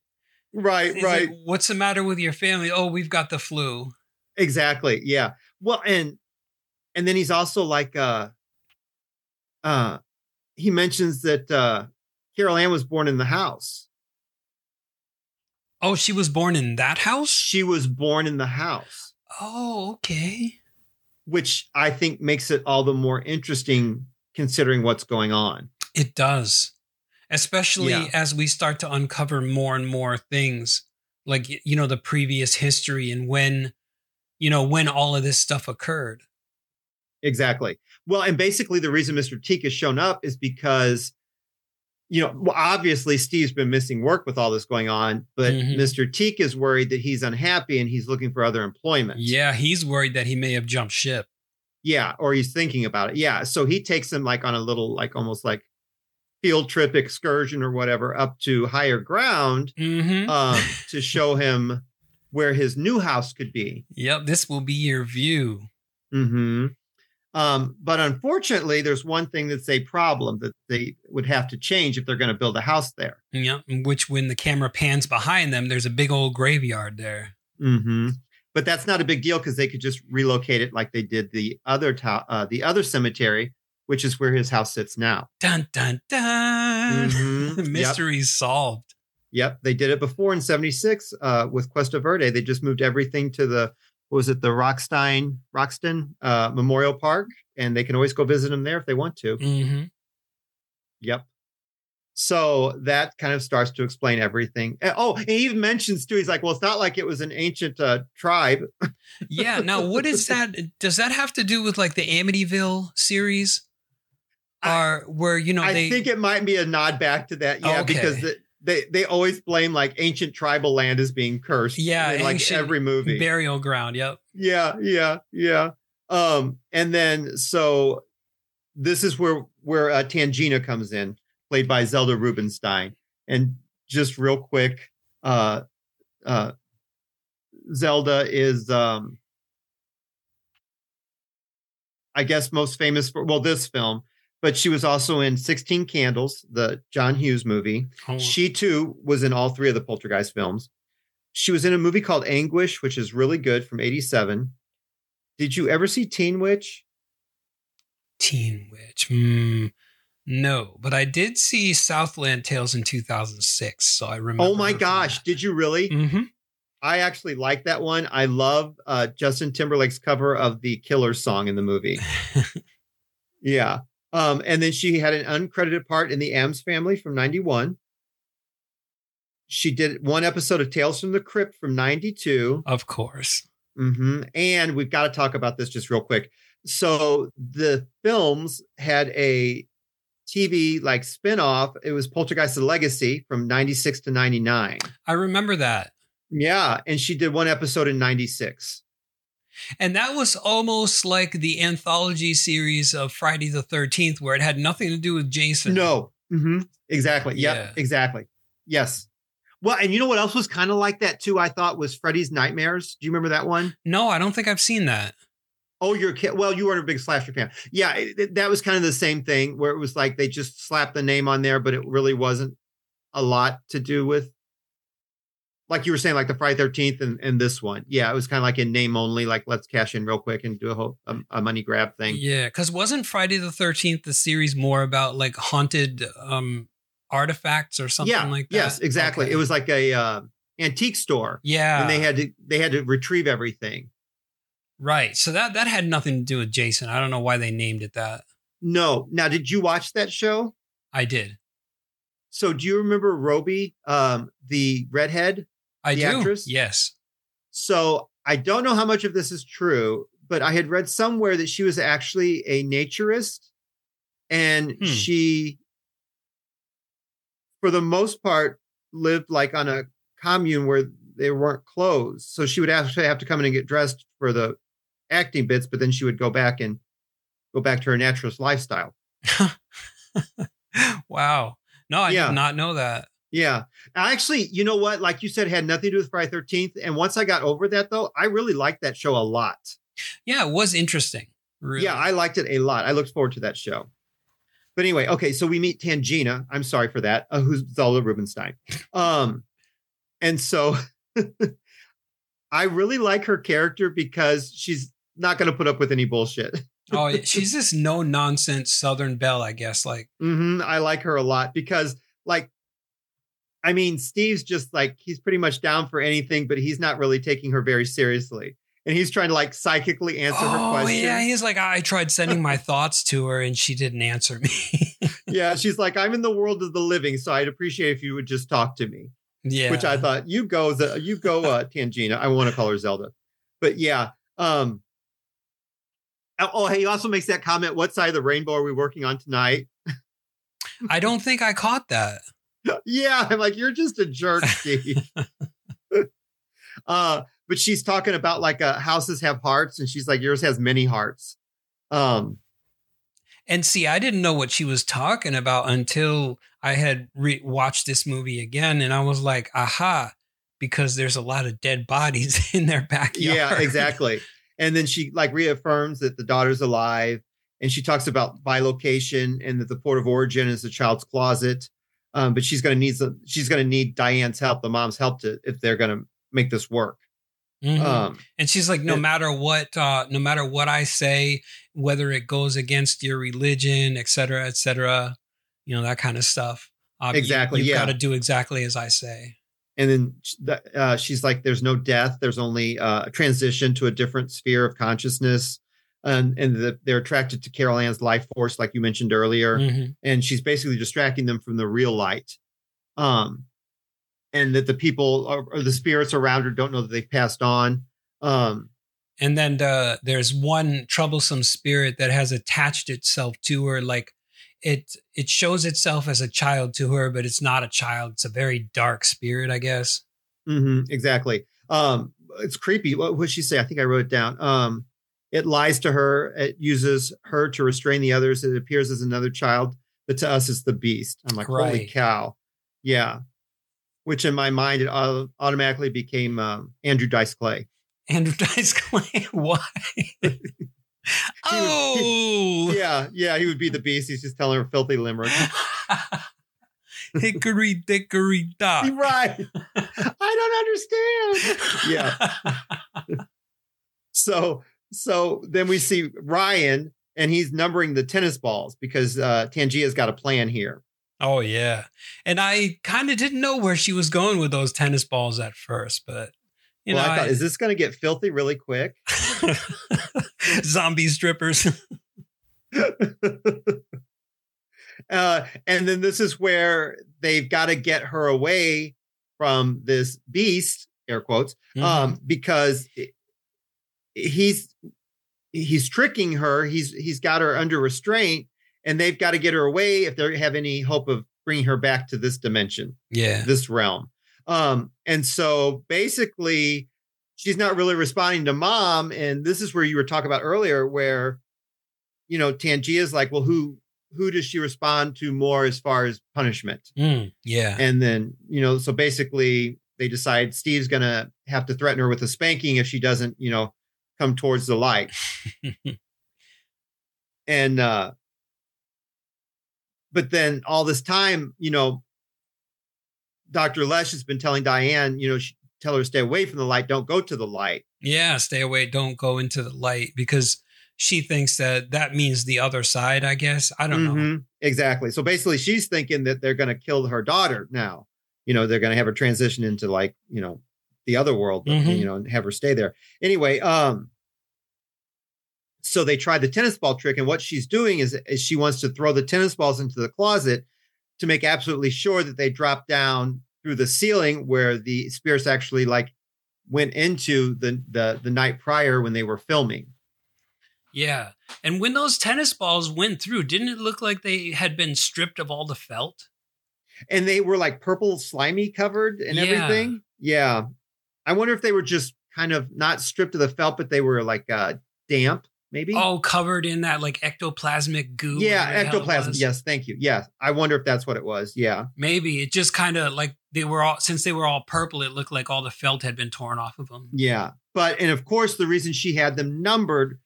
Right, He's right. like, What's the matter with your family? Oh, we've got the flu. Exactly. Yeah. Well, and and then he's also like uh uh he mentions that uh Carol Anne was born in the house. Oh, she was born in that house. She was born in the house, Oh, okay. which I think makes it all the more interesting considering what's going on. It does. Especially Yeah. as we start to uncover more and more things like you know the previous history and when you know when all of this stuff occurred. Exactly. Well, and basically the reason Mr. Teague has shown up is because you know, well, obviously Steve's been missing work with all this going on, but Mhm. Mr. Teague is worried that he's unhappy and he's looking for other employment. Yeah, he's worried that he may have jumped ship. Yeah, or he's thinking about it. Yeah. So he takes him like on a little, like almost like field trip excursion or whatever up to higher ground Mm-hmm. um, to show him where his new house could be. yep, this will be your view. hmm Um, but unfortunately, there's one thing that's a problem that they would have to change if they're going to build a house there. Yep, which when the camera pans behind them, there's a big old graveyard there. hmm But that's not a big deal because they could just relocate it like they did the other to- uh, the other cemetery, which is where his house sits now. Dun dun dun. Mhm. Yep. Solved. Yep, they did it before in '76 uh, with Cuesta Verde. They just moved everything to the what was it the Rockstein Roxton uh, Memorial Park, and they can always go visit them there if they want to. Mm-hmm. Yep. So that kind of starts to explain everything. Oh, and he even mentions too. He's like, "Well, it's not like it was an ancient uh, tribe." Yeah. Now, what is that? Does that have to do with like the Amityville series? Or where you know I they? think it might be a nod back to that. Yeah, Okay. because the, they they always blame like ancient tribal land as being cursed. Yeah, in, like every movie. burial ground. Yep. yeah yeah yeah um and then so this is where where uh, tangina comes in played by zelda rubinstein and just real quick uh uh zelda is um i guess most famous for well this film but she was also in 16 candles the john hughes movie Oh, she too was in all three of the Poltergeist films. She was in a movie called Anguish, which is really good from 87. Did you ever see Teen Witch? Teen Witch. Hmm. no, but I did see Southland Tales in 2006, so I remember. Oh my gosh, did you really? Mm-hmm. I actually like that one. I love uh, Justin Timberlake's cover of the Killer song in the movie. yeah. Um, and then she had an uncredited part in the Addams family from 91. She did one episode of Tales from the Crypt from 92. Of course. hmm And we've got to talk about this just real quick. So the films had a TV like spin-off. It was Poltergeist the Legacy from 96 to 99. I remember that. Yeah. And she did one episode in 96. And that was almost like the anthology series of Friday the 13th, where it had nothing to do with Jason. No. hmm Exactly. Yep. Yeah. Exactly. Yes. Well, and you know what else was kind of like that too? I thought was Freddy's Nightmares. Do you remember that one? No, I don't think I've seen that. Oh, you're a kid. Well, you weren't a big slasher fan. Yeah, it- it- that was kind of the same thing where it was like they just slapped the name on there, but it really wasn't a lot to do with, like you were saying, like the Friday Thirteenth and, and this one. Yeah, it was kind of like in name only. Like let's cash in real quick and do a whole a, a money grab thing. Yeah, because wasn't Friday the 13th the series more about like haunted um artifacts or something yeah. like that? Yes, exactly. Okay. It was like a uh, antique store, Yeah. and they had to they had to retrieve everything. right. So that that had nothing to do with Jason. I don't know why they named it that. No, now did you watch that show? I did. So do you remember Robey, um, the redhead? I The do. actress? Yes. So I don't know how much of this is true, but I had read somewhere that she was actually a naturist and Hmm. she, for the most part, lived like on a commune where they weren't clothes. So she would actually have to come in and get dressed for the acting bits, but then she would go back and go back to her naturist lifestyle. wow. No, I Yeah. did not know that. Yeah. Actually, you know what? Like you said, had nothing to do with Friday 13th. And once I got over that, though, I really liked that show a lot. Yeah, it was interesting. Really. Yeah, I liked it a lot. I looked forward to that show. But anyway, okay, so we meet Tangina. I'm sorry for that. Uh, who's Zelda Rubinstein? Um, and so I really like her character because she's not going to put up with any bullshit. oh, she's this no nonsense Southern belle, I guess. Like, mm-hmm, I like her a lot because, like, I mean, Steve's just like he's pretty much down for anything, but he's not really taking her very seriously, and he's trying to like psychically answer her oh questions. yeah, he's like, I tried sending my thoughts to her and she didn't answer me. yeah, she's like, I'm in the world of the living, so I'd appreciate if you would just talk to me. yeah, Which I thought you go, you go, uh, Tangina. I want to call her Zelda, but yeah. Um. Oh, oh, he also makes that comment. What side of the rainbow are we working on tonight? I don't think I caught that. Yeah, I'm like, you're just a jerk, Steve. uh, but she's talking about like uh, houses have hearts, and she's like, yours has many hearts. Um, And see, I didn't know what she was talking about until I had re- watched this movie again, and I was like, "Aha!" Because there's a lot of dead bodies in their backyard. yeah, exactly. And then she like reaffirms that the daughter's alive, and she talks about bilocation and that the port of origin is the child's closet. Um, but she's going to need some. She's going to need Diane's help, the mom's help, to if they're going to make this work. Mhm. Um, and she's like, "No and- matter what, uh, no matter what I say, whether it goes against your religion, et cetera, et cetera, you know that kind of stuff. Uh, Exactly, You've yeah. got to do exactly as I say. and then uh, she's like, "There's no death. There's only uh, a transition to a different sphere of consciousness." And and the, they're attracted to Carol Anne's life force, like you mentioned earlier. Mhm. and she's basically distracting them from the real light um and that the people or, or the spirits around her don't know that they've passed on um And then the, there's one troublesome spirit that has attached itself to her, like it it shows itself as a child to her, but it's not a child. It's a very dark spirit, I guess. mhm, exactly um it's creepy what would she say i think i wrote it down um it lies to her it uses her to restrain the others it appears as another child but to us it's the beast i'm like holy cow yeah which in my mind it automatically became um, andrew dice clay Andrew Dice Clay, why? oh, yeah yeah he would be the beast he's just telling her filthy limerick hickory dickory dock. right. I don't understand. Yeah. So so then we see Ryan and he's numbering the tennis balls because uh Tangina's got a plan here. Oh yeah, and I kind of didn't know where she was going with those tennis balls at first, but you well, know, I thought, I- is this going to get filthy really quick? zombie strippers. uh, and then this is where they've got to get her away from this beast, air quotes, Mm-hmm. um, because he's he's tricking her. He's he's got her under restraint, and they've got to get her away if they have any hope of bringing her back to this dimension, yeah, this realm. Um, and so basically, she's not really responding to mom, and this is where you were talking about earlier, where you know Tangina's like, well, who who does she respond to more as far as punishment? Mm, yeah, And then, you know, so basically they decide Steve's going to have to threaten her with a spanking if she doesn't, you know, come towards the light. and, uh, but then all this time, you know, Dr. Lesh has been telling Diane, you know, she, tell her stay away from the light. Don't go to the light. yeah. Stay away. Don't go into the light because she thinks that that means the other side. I guess I don't know. Mhm, Exactly. So basically, she's thinking that they're going to kill her daughter now. You know, they're going to have her transition into like, you know, the other world, Mhm. you know, and have her stay there. Anyway, um, so they tried the tennis ball trick, and what she's doing is, is she wants to throw the tennis balls into the closet to make absolutely sure that they drop down through the ceiling where the spirits actually like went into the the the night prior when they were filming. Yeah, and when those tennis balls went through, didn't it look like they had been stripped of all the felt? and they were like purple slimy covered and Yeah. everything yeah i wonder if they were just kind of not stripped of the felt but they were like uh damp maybe? Oh, covered in that like ectoplasmic goo. yeah whatever the hell it ectoplasm. yes thank you. Yes i wonder if that's what it was. Yeah. Maybe. It just kind of like they were all since they were all purple. It looked like all the felt had been torn off of them. yeah. But and of course the reason she had them numbered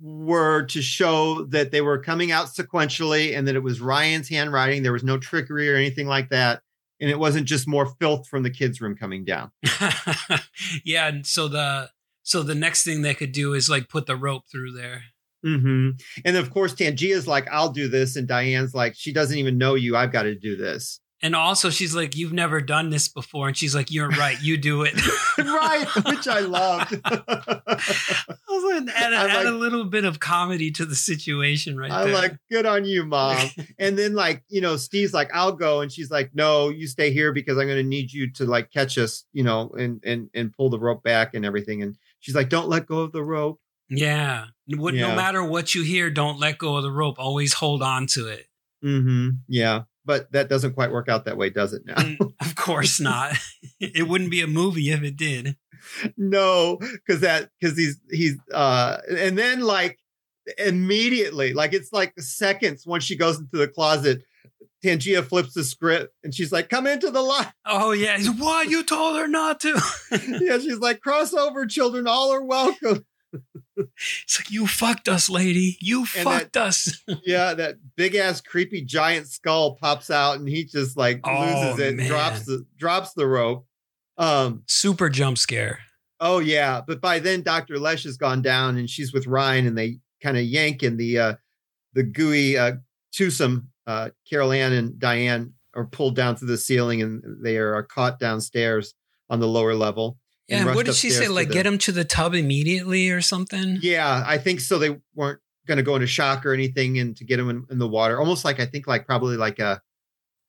were to show that they were coming out sequentially and that it was ryan's handwriting. There was no trickery or anything like that and it wasn't just more filth from the kids room coming down yeah, and so the so the next thing they could do is like put the rope through there. hmm And of course, Tangina's like, I'll do this. And Diane's like, she doesn't even know you. I've got to do this. And also, she's like, "You've never done this before," and she's like, "You're right, you do it." right. Which I loved. I was like, add, a, add a little bit of comedy to the situation right there. I'm there. like, good on you, mom. and then, like, you know, Steve's like, I'll go. And she's like, no, you stay here because I'm going to need you to like catch us, you know, and, and, and pull the rope back and everything. And she's like, don't let go of the rope. yeah. What, Yeah. No matter what you hear, don't let go of the rope. Always hold on to it. hmm Yeah, but that doesn't quite work out that way, does it? Now, Mm, of course not. it wouldn't be a movie if it did. no, because that because he's he's uh, and then like immediately, like it's like seconds once she goes into the closet. Tangina flips the script and she's like, "Come into the light." Oh yeah, He's, what you told her not to? yeah, she's like, "Crossover children, all are welcome." It's like you fucked us, lady. You And fucked us. yeah, that big ass creepy giant skull pops out and he just like Oh, loses it, man. drops the drops the rope. Um, Super jump scare. oh yeah, but by then Dr. Lesh has gone down and she's with Ryan and they kind of yank in the uh the gooey uh twosome uh Carol Anne and Diane are pulled down to the ceiling and they are caught downstairs on the lower level. Yeah, and what did she say? Like, the- get him to the tub immediately or something? Yeah, I think so. They weren't going to go into shock or anything, and to get them in, in the water, almost like I think like probably like a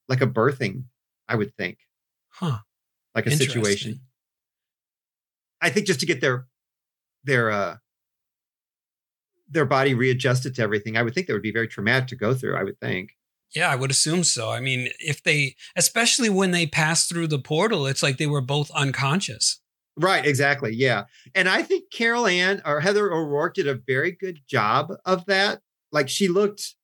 like a birthing. I would think Huh. like a situation. I think just to get their their uh their body readjusted to everything. I would think that would be very traumatic to go through. I would think. Yeah, I would assume so. I mean, if they, especially when they passed through the portal, it's like they were both unconscious. Right, exactly. Yeah. And I think Carol Anne or Heather O'Rourke did a very good job of that. Like she looked,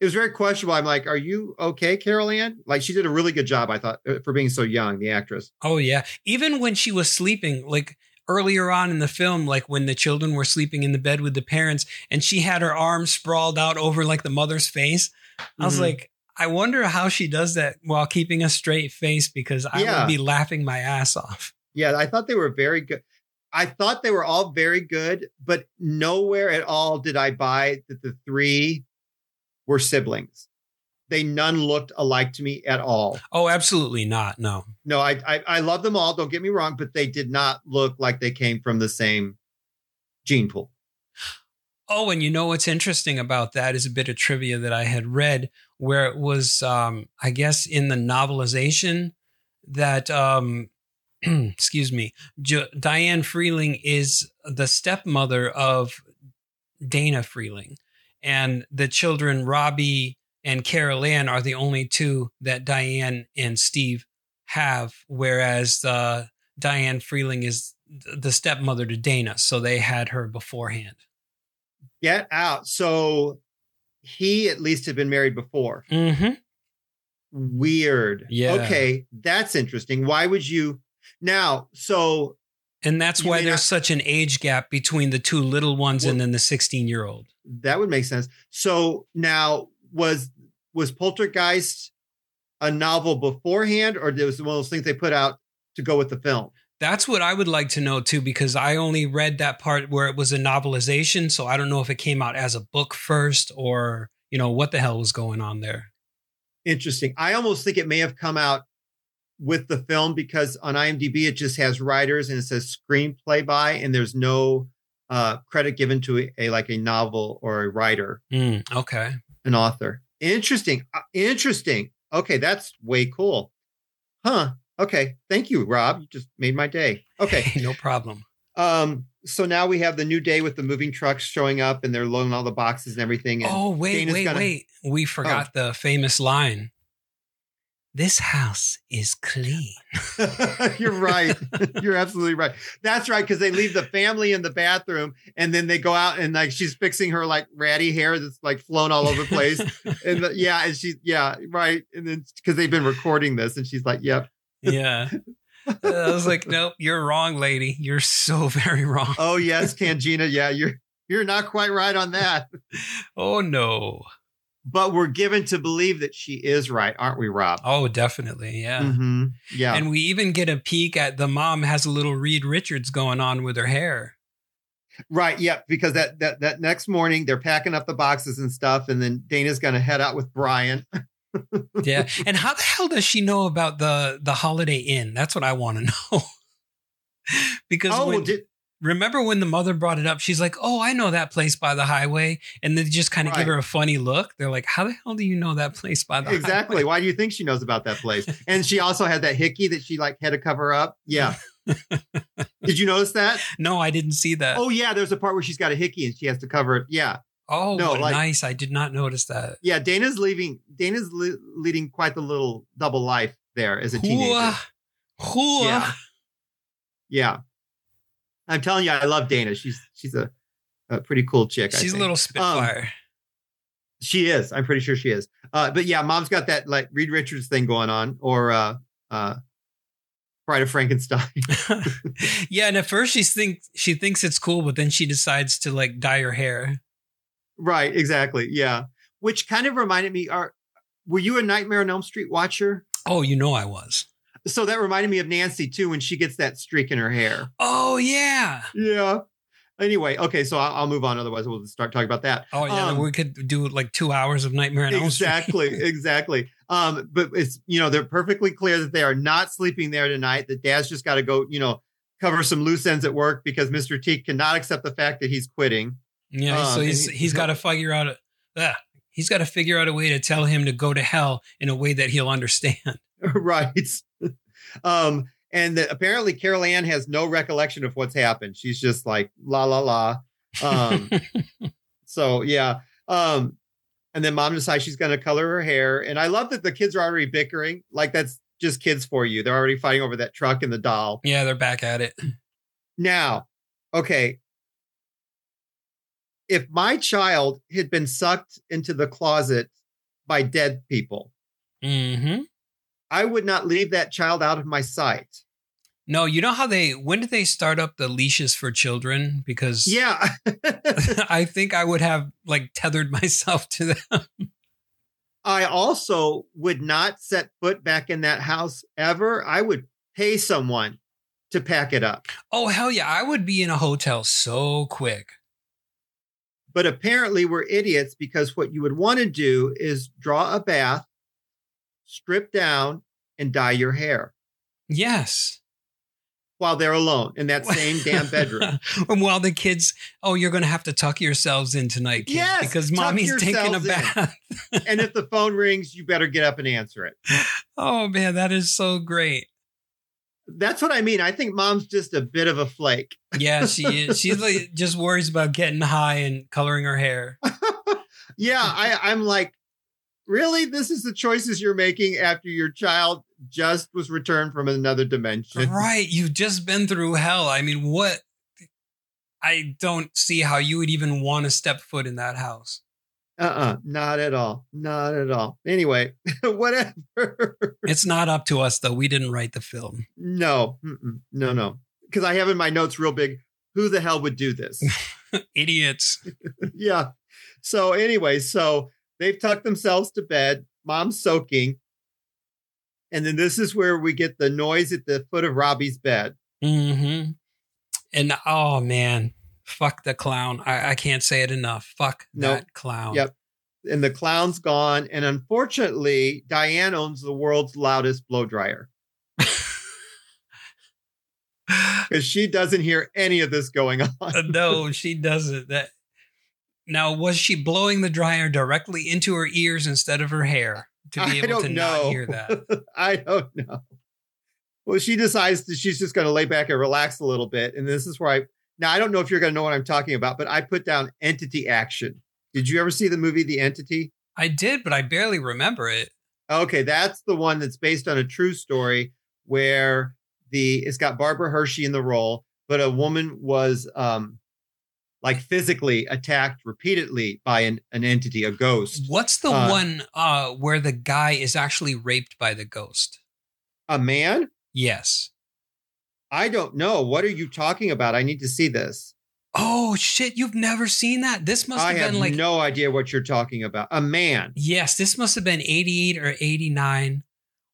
it was very questionable. I'm like, are you okay, Carol Anne? Like she did a really good job, I thought, uh, for being so young, the actress. Oh yeah, even when she was sleeping, like earlier on in the film, like when the children were sleeping in the bed with the parents, and she had her arms sprawled out over like the mother's face. I was Mhm. like, I wonder how she does that while keeping a straight face because I Yeah. would be laughing my ass off. Yeah, I thought they were very good. I thought they were all very good, but nowhere at all did I buy that the three were siblings. They none looked alike to me at all. Oh, absolutely not. No. No, I, I I love them all. Don't get me wrong, but they did not look like they came from the same gene pool. Oh, and you know what's interesting about that is a bit of trivia that I had read where it was, um, I guess, in the novelization that, um, excuse me, jo- Diane Freeling is the stepmother of Dana Freeling. And the children, Robbie and Carol Anne, are the only two that Diane and Steve have, whereas uh, Diane Freeling is the stepmother to Dana. So they had her beforehand. Get out. So he at least had been married before. Mm-hmm. Weird. Yeah. Okay, that's interesting. Why would you now? So And that's why there's not- such an age gap between the two little ones and then the 16 year old. that would make sense. So now was was Poltergeist a novel beforehand, or was one of those things they put out to go with the film? That's what I would like to know too, because I only read that part where it was a novelization. So I don't know if it came out as a book first or, you know, what the hell was going on there. Interesting. I almost think it may have come out with the film because on IMDb it just has writers and it says screenplay by, and there's no uh, credit given to a, a like a novel or a writer, Mm, okay. an author. Interesting. Uh, interesting. Okay, that's way cool. Huh. Okay. Thank you, Rob. You just made my day. Okay. no problem. Um, so now we have the new day with the moving trucks showing up and they're loading all the boxes and everything. And Oh, wait, Dana's wait, gonna- Oh. wait. We forgot the famous line. This house is clean. You're right. You're absolutely right. That's right. Cause they leave the family in the bathroom and then they go out and like she's fixing her like ratty hair that's like flown all over the place. and the, yeah, and she, yeah, right. And then cause they've been recording this and she's like, yep. Yeah. I was like, nope, you're wrong, lady. You're so very wrong. Oh yes, Tangina. Yeah, you're, you're not quite right on that. Oh, no. But we're given to believe that she is right, aren't we, Rob? Oh, definitely. Yeah. hmm Yeah. And we even get a peek at the mom has a little Reed Richards going on with her hair. Right. Yeah. Because that that that next morning they're packing up the boxes and stuff, and then Dana's gonna head out with Brian. Yeah. and how the hell does she know about the the Holiday Inn? That's what I want to know. because oh, when, well, did, remember when the mother brought it up, she's like, "Oh, I know that place by the highway," and they just kind of give her a funny look. They're like, "How the hell do you know that place by the exactly. highway?" Why do you think she knows about that place? And she also had that hickey that she like had to cover up. Yeah. did you notice that? No, I didn't see that. Oh yeah, there's a part where she's got a hickey and she has to cover it. Yeah. Oh, No, like- nice. I did not notice that. Yeah, Dana's leaving. Dana's le- leading quite the little double life there as a teenager. Hooah. Yeah. Yeah. I'm telling you, I love Dana. She's she's a, a pretty cool chick. I She's a little spitfire. She is. I'm pretty sure she is. Uh, but yeah, mom's got that like Reed Richards thing going on, or uh, uh, Bride of Frankenstein. yeah, and at first she thinks she thinks it's cool, but then she decides to like dye her hair. right. Exactly. Yeah. Which kind of reminded me. Are were you a Nightmare on Elm Street watcher? Oh, you know I was. So that reminded me of Nancy too when she gets that streak in her hair. Oh yeah. Yeah. Anyway, okay, so I'll, I'll move on. Otherwise, we'll start talking about that. Oh yeah. Um, we could do like two hours of Nightmare on exactly exactly um but it's you know they're perfectly clear that they are not sleeping there tonight that dad's just got to go you know cover some loose ends at work because mr t cannot accept the fact that he's quitting Yeah, Um, so he's he- he's got to figure out a ah, he's got to figure out a way to tell him to go to hell in a way that he'll understand. right. Um and that apparently carol anne has no recollection of what's happened. She's just like la la la. Um so yeah. Um and then mom decides she's going to color her hair. And i love that the kids are already bickering. Like that's just kids for you. They're already fighting over that truck and the doll. Yeah, they're back at it. Now, okay. If my child had been sucked into the closet by dead people, hmm I would not leave that child out of my sight. No, you know how they when did they start up the leashes for children? Because Yeah. I think I would have like tethered myself to them. I also would not set foot back in that house ever. I would pay someone to pack it up. Oh hell yeah, I would be in a hotel so quick. But apparently, we're idiots because what you would want to do is draw a bath, strip down, and dye your hair Yes. while they're alone in that same damn bedroom. and while the kids, oh, you're going to have to tuck yourselves in tonight, kids, Yes, because mommy's taking a bath. and if the phone rings, you better get up and answer it. oh man, that is so great. That's what I mean. I think mom's just a bit of a flake. Yeah, she is. She's like just worries about getting high and coloring her hair. Yeah, I, I'm like, really? This is the choices you're making after your child just was returned from another dimension. Right. You've just been through hell. I mean, what? I don't see how you would even want to step foot in that house. Uh-uh, not at all. Not at all. Anyway, whatever. It's not up to us, though. We didn't write the film. no, no, no. Because I have in my notes real big, who the hell would do this? Idiots. yeah. So anyway, so they've tucked themselves to bed. Mom's soaking. And then this is where we get the noise at the foot of Robbie's bed. hmm And oh, man. Fuck the clown. I, I can't say it enough. Fuck Nope. that clown. Yep. And the clown's gone. And unfortunately, Diane owns the world's loudest blow dryer because she doesn't hear any of this going on. Uh, no, she doesn't. That now was she blowing the dryer directly into her ears instead of her hair to be I able to know. not hear that? I don't know. Well, she decides that she's just going to lay back and relax a little bit. And this is where I, now I don't know if you're going to know what I'm talking about, but I put down entity action. Did you ever see the movie The Entity? I did, but I barely remember it. Okay, that's the one that's based on a true story where the it's got Barbara Hershey in the role, but a woman was um like physically attacked repeatedly by an, an entity, a ghost. What's the Uh, one uh where the guy is actually raped by the ghost? A man? Yes. I don't know. What are you talking about? I need to see this. Oh shit, you've never seen that? This must I have have been like no idea what you're talking about. A man. Yes, this must have been 88 or 89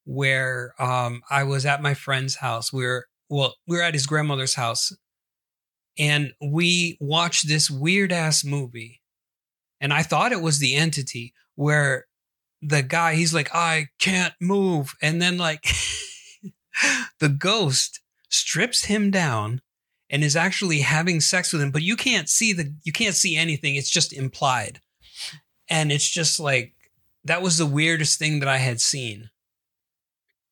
where um I was at my friend's house. We were well, we were at his grandmother's house and we watched this weird ass movie. And I thought it was the entity where the guy he's like I can't move and then like the ghost strips him down and is actually having sex with him but you can't see the you can't see anything it's just implied and it's just like that was the weirdest thing that I had seen.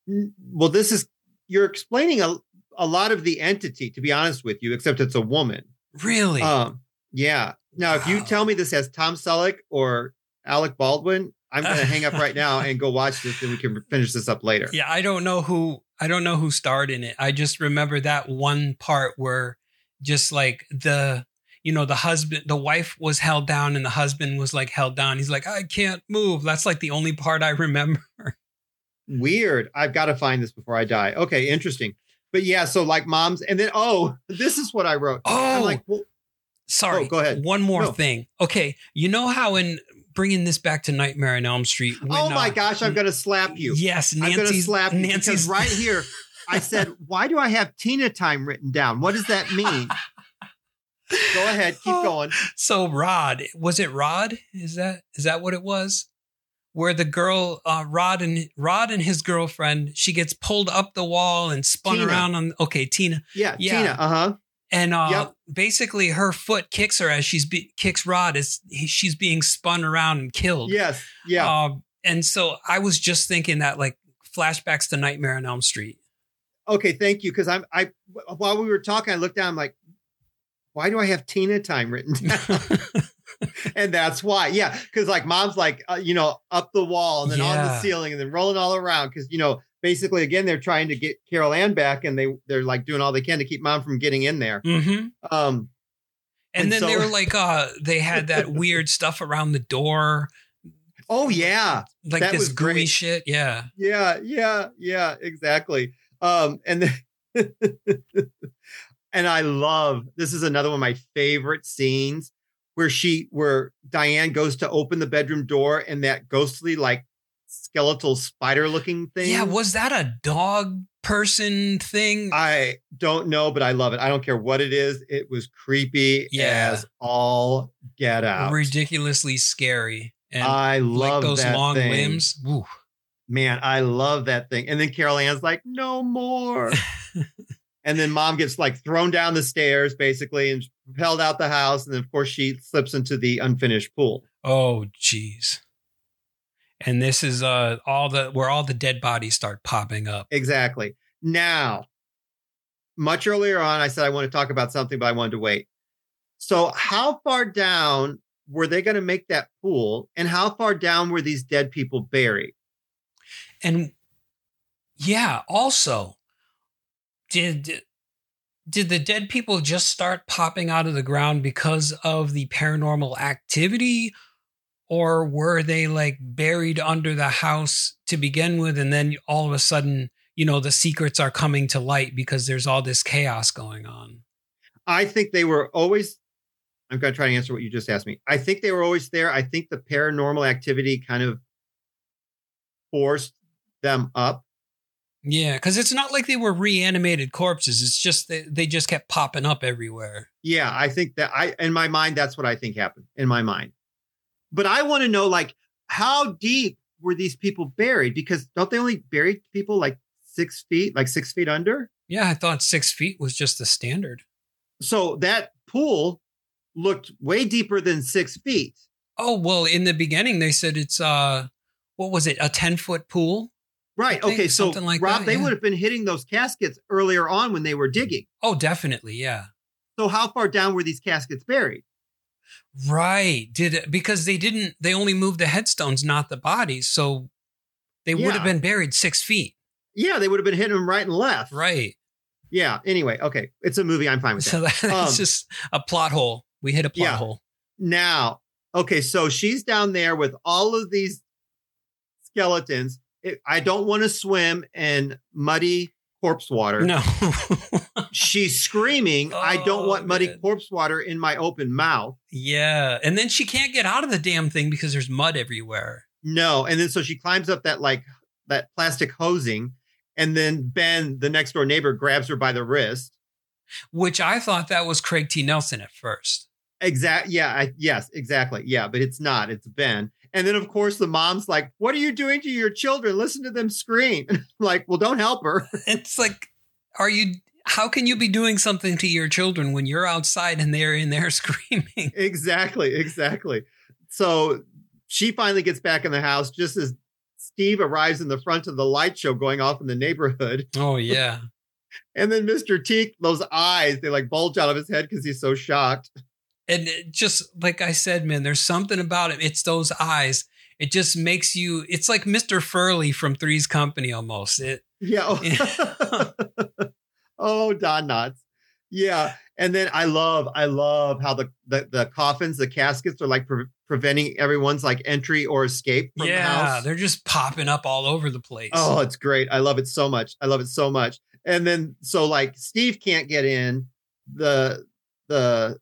Well, this is you're explaining a, a lot of the entity, to be honest with you, except it's a woman. Really? Um, yeah. Now, if you tell me this has Tom Selleck or Alec Baldwin, I'm going to hang up right now and go watch this, and we can finish this up later. Yeah, I don't know who I don't know who starred in it. I just remember that one part where just like the you know the husband the wife was held down and the husband was like held down. He's like I can't move. That's like the only part I remember. Weird. I've got to find this before I die. Okay, interesting. But yeah, so like moms, and then oh, this is what I wrote. Oh, I'm Oh, like, well, sorry. Oh, go ahead. One more No. thing. Okay, you know how in bringing this back to Nightmare on Elm Street. when, oh my uh, gosh, I'm to slap you. Yes, I'm going to slap you Nancy's right here, I said, why do I have Tina time written down? What does that mean? Go ahead, keep going. So Rod, was it Rod? Is that is that what it was? Where the girl uh, Rod and Rod and his girlfriend, she gets pulled up the wall and spun Tina. around on. Okay, Tina, Yeah, Yeah. Tina. Uh huh. and uh, Yep. basically her foot kicks her as she's be- kicks Rod as he, she's being spun around and killed. Yes. Yeah. Um, and so I was just thinking that like flashbacks to Nightmare on Elm Street. okay. Thank you. Because I'm. I while we were talking, I looked down. I'm like, why do I have Tina time written down? and that's why. Yeah, because like mom's like, uh, you know, up the wall and then on the ceiling and then rolling all around. Because you know, basically, again, they're trying to get Carol Anne back, and they they're like doing all they can to keep mom from getting in there. hmm Um. And, And then so- they were like, uh, they had that weird stuff around the door, Oh yeah. like That this was gooey great. shit. Yeah. Yeah, yeah, yeah, exactly. Um, and then, and I love this is another one of my favorite scenes where she where Diane goes to open the bedroom door and that ghostly like skeletal spider looking thing. Yeah, was that a dog person thing? I don't know, but I love it. I don't care what it is. It was creepy Yeah. as all get out. Ridiculously scary. And I like love those that long thing. limbs. Woo. Man, I love that thing. And then Carol Anne's like, no more. and then mom gets like thrown down the stairs basically and propelled out the house. And then, of course, she slips into the unfinished pool. Oh, jeez. And this is uh all the where all the dead bodies start popping up. Exactly. Now, much earlier on, I said I want to talk about something, but I wanted to wait. So, how far down were they going to make that pool? And how far down were these dead people buried? And yeah, also, did did the dead people just start popping out of the ground because of the paranormal activity? Or were they like buried under the house to begin with, and then all of a sudden, you know, the secrets are coming to light because there's all this chaos going on? I think they were always. I'm going to try to answer what you just asked me. I think they were always there. I think the paranormal activity kind of forced them up. Yeah, because it's not like they were reanimated corpses. It's just they, they just kept popping up everywhere. Yeah, I think that I, in my mind, that's what I think happened in my mind. But I want to know, like, how deep were these people buried? Because don't they only bury people like six feet, like six feet under? Yeah, I thought six feet was just the standard. So that pool looked way deeper than six feet. Oh well, in the beginning they said it's uh, what was it, a ten foot pool? Right. Okay. So, like Rob, that, they yeah. would have been hitting those caskets earlier on when they were digging. Oh, definitely, yeah. So, how far down were these caskets buried? Right. Did it because they didn't they only moved the headstones, not the bodies. So they would have been buried six feet. Yeah, they would have been hitting them right and left. Right. Yeah. Anyway, okay. It's a movie. I'm fine with that. So that's Um, just a plot hole. We hit a plot Yeah. hole. Now, okay, so she's down there with all of these skeletons. It, I don't want to swim in muddy corpse water. No. She's screaming, I don't Oh, want muddy man. corpse water in my open mouth. yeah. And then she can't get out of the damn thing because there's mud everywhere. No. And then so she climbs up that like that plastic hosing. And then Ben, the next door neighbor, grabs her by the wrist. Which I thought that was Craig T. Nelson at first. Exact. Yeah. I, yes, exactly. Yeah. But it's not. It's Ben. And then, of course, the mom's like, What are you doing to your children? Listen to them scream. like, well, don't help her. It's like, are you how can you be doing something to your children when you're outside and they're in there screaming? exactly. Exactly. So she finally gets back in the house just as Steve arrives in the front of the light show going off in the neighborhood. Oh yeah. And then Mr. Teague, those eyes, they like bulge out of his head because he's so shocked. And it just like I said, man, there's something about it. It's those eyes. It just makes you. It's like Mr. Furley from Three's Company almost. It. Yeah. Oh, oh Don Knotts. Yeah. And then I love, I love how the the, the coffins, the caskets are like pre- preventing everyone's like entry or escape from the yeah, house. they're just popping up all over the place. Oh, it's great. I love it so much. I love it so much. And then so like Steve can't get in, the the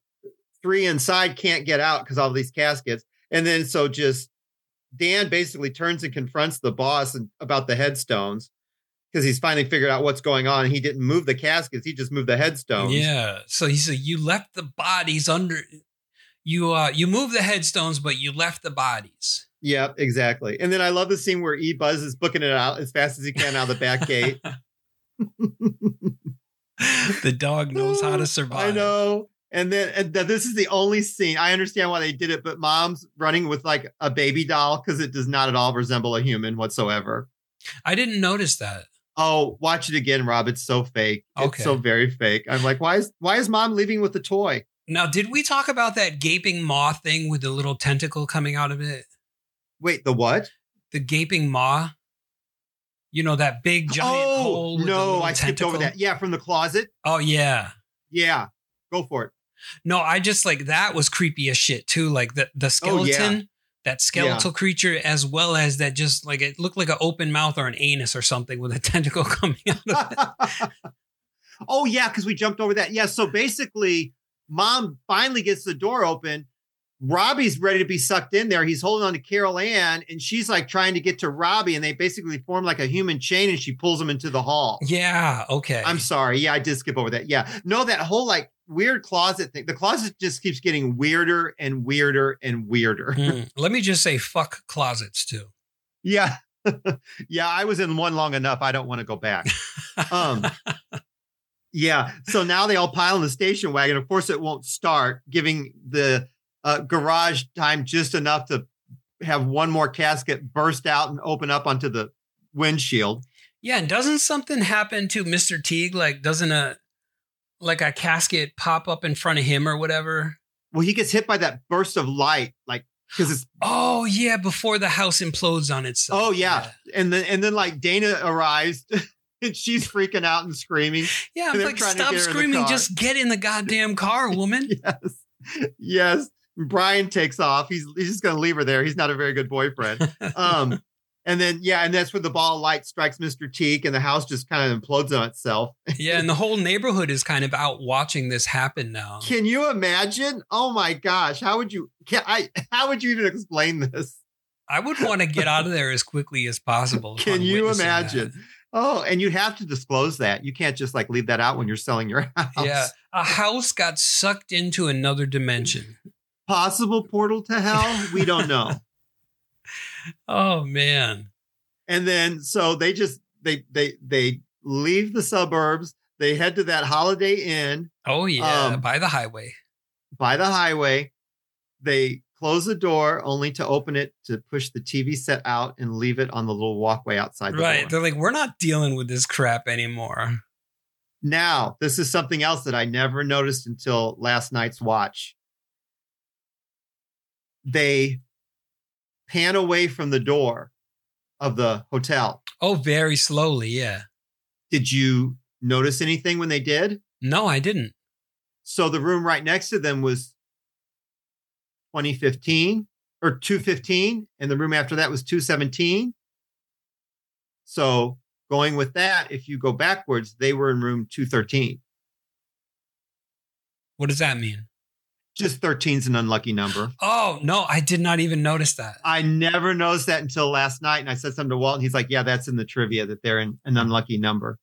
three inside can't get out because all these caskets. And then so just Dan basically turns and confronts the boss and, about the headstones because he's finally figured out what's going on. He didn't move the caskets; he just moved the headstones. Yeah. So he said you left the bodies under you uh you moved the headstones, but you left the bodies. Yep, exactly. And then I love the scene where E Buzz is booking it out as fast as he can out of the back gate. the dog knows how to survive. I know. And then and th- this is the only scene. I understand why they did it, but mom's running with like a baby doll because it does not at all resemble a human whatsoever. I didn't notice that. Oh, watch it again, Rob. It's so fake. Okay. It's so very fake. I'm like, why is why is mom leaving with the toy? Now, did we talk about that gaping maw thing with the little tentacle coming out of it? Wait, the what? The gaping maw. You know that big giant oh hole. with the no, I skipped tentacle? over that. Yeah, from the closet. Oh yeah. Yeah, go for it. No, I just like that was creepy as shit too. Like the the Oh, yeah. skeleton, that skeletal creature, as well as that just like it looked like an open mouth or an anus or something with a tentacle coming out of it. oh yeah, because we jumped over that. Yeah, so basically, mom finally gets the door open. Robbie's ready to be sucked in there. He's holding on to Carol Anne, and she's like trying to get to Robbie, and they basically form like a human chain, and she pulls him into the hall. Yeah. Okay. I'm sorry. Yeah, I did skip over that. Yeah. No, that whole like weird closet thing. The closet just keeps getting weirder and weirder and weirder. Mm. Let me just say, fuck closets too. Yeah. yeah, I was in one long enough. I don't want to go back. Um Yeah. So now they all pile in the station wagon. Of course, it won't start, giving the uh, garage time just enough to have one more casket burst out and open up onto the windshield. Yeah, and doesn't something happen to Mr. Teague? Like, doesn't a like a casket pop up in front of him or whatever? Well, he gets hit by that burst of light, like because it's Oh yeah, before the house implodes on itself. oh yeah. and then and then like Dana arrives and she's freaking out and screaming. Yeah, I'm like, stop get her in the screaming, just get in the goddamn car, woman. yes, yes. Brian takes off. He's he's just gonna leave her there. He's not a very good boyfriend. Um, and then yeah, and that's when the ball of light strikes Mr. Teague, and the house just kind of implodes on itself. yeah, and the whole neighborhood is kind of out watching this happen now. Can you imagine? Oh my gosh, how would you? Can I? How would you even explain this? I would want to get out of there as quickly as possible. Can you imagine? that. Oh, and you'd have to disclose that. You can't just like leave that out when you're selling your house. Yeah, a house got sucked into another dimension. Possible portal to hell? We don't know. Oh man. and then so they just they they they leave the suburbs. They head to that Holiday Inn Oh yeah, Um, by the highway. by the highway. They close the door only to open it to push the TV set out and leave it on the little walkway outside the Right. door. They're like, we're not dealing with this crap anymore. Now, this is something else that I never noticed until last night's watch. They pan away from the door of the hotel. Oh, very slowly, yeah. Did you notice anything when they did? No, I didn't. So the room right next to them was 2015 or 215, and the room after that was 217. So going with that, if you go backwards, they were in room 213. What does that mean? Just 13 is an unlucky number. Oh, no, I did not even notice that. I never noticed that until last night. And I said something to Walt, and he's like, Yeah, that's in the trivia that they're in an unlucky number.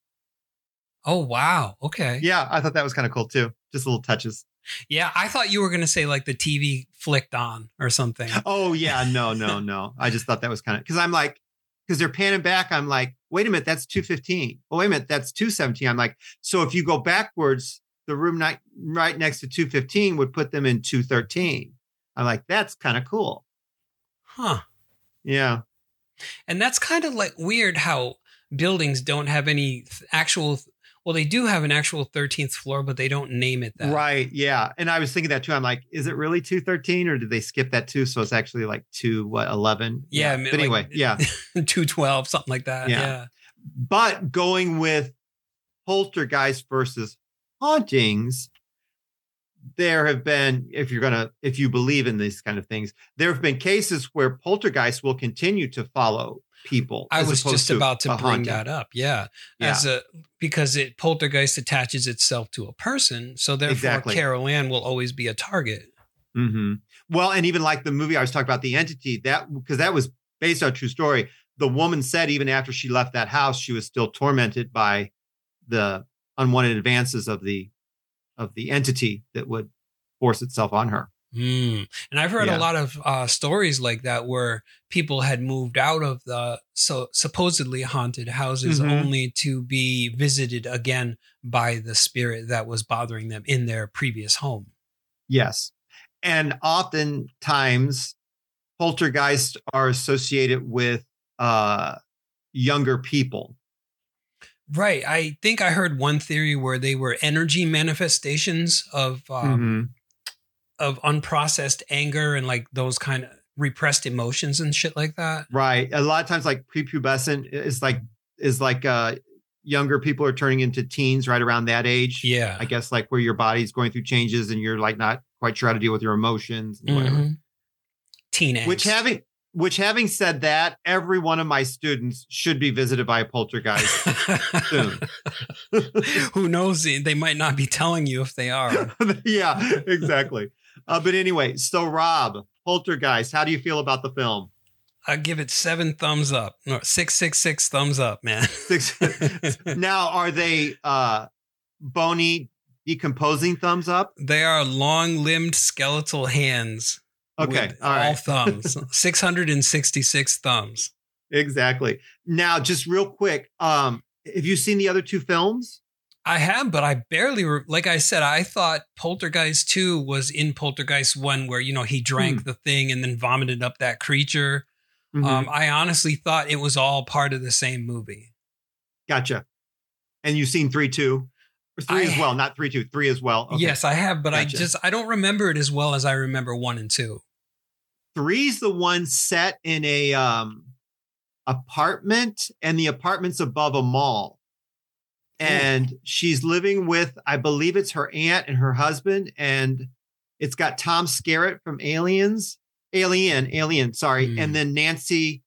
Oh, wow. Okay. Yeah, I thought that was kind of cool too. Just little touches. Yeah, I thought you were going to say like the TV flicked on or something. Oh, yeah. No, no, no. I just thought that was kind of because I'm like, because they're panning back. I'm like, wait a minute, that's 215. Oh, wait a minute, that's 217. I'm like, so if you go backwards, the room night, right next to 215 would put them in 213. I'm like, that's kind of cool. Huh. Yeah. And that's kind of like weird how buildings don't have any actual Well, they do have an actual 13th floor, but they don't name it that. Right. Yeah. And I was thinking that too. I'm like, is it really 213 or did they skip that too? So it's actually like 2, what, 11? Yeah. But anyway, yeah. 212, something like that. Yeah. Yeah. But going with poltergeist versus hauntings, there have been, if you're going to, if you believe in these kind of things, there have been cases where poltergeists will continue to follow people. I was just about to bring haunting. that up. Yeah. Yeah. As a because it poltergeist attaches itself to a person, so therefore Exactly. Carol Anne will always be a target. hmm Well, and even like the movie I was talking about, the entity that because that was based on a true story. The woman said even after she left that house, she was still tormented by the unwanted advances of the of the entity that would force itself on her. Hmm. And I've heard Yeah. a lot of uh, stories like that where people had moved out of the so supposedly haunted houses Mhm. only to be visited again by the spirit that was bothering them in their previous home. Yes, and oftentimes poltergeists are associated with uh, younger people. Right. I think I heard one theory where they were energy manifestations of um, Mhm. of unprocessed anger and like those kind of repressed emotions and shit like that. Right. A lot of times, like prepubescent is like is like uh, younger people are turning into teens right around that age. Yeah. I guess like where your body's going through changes and you're like not quite sure how to deal with your emotions and whatever. Mhm. Teen angst. Which having which having said that, every one of my students should be visited by a poltergeist soon. Who knows? They might not be telling you if they are. yeah, exactly. Uh, but anyway, so Rob, Poltergeist, how do you feel about the film? I give it seven thumbs up. No, six, six, six thumbs up, man. Six. now, are they uh, bony, decomposing thumbs up? They are long-limbed skeletal hands. Okay, all all right. thumbs. Six hundred and sixty-six thumbs. Exactly. Now, just real quick, um, have you seen the other two films? I have, but I barely. Re- like I said, I thought Poltergeist Two was in Poltergeist One, where you know he drank the thing and then vomited up that creature. Mhm. Um, I honestly thought it was all part of the same movie. gotcha. And you've seen three, two, three I- as well, not three, two, three as well. Okay. Yes, I have, but I just I don't remember it as well as I remember one and two. Three's the one set in a um apartment and the apartment's above a mall and she's living with i believe it's her aunt and her husband and it's got tom skerritt from aliens alien alien sorry Hmm. and then nancy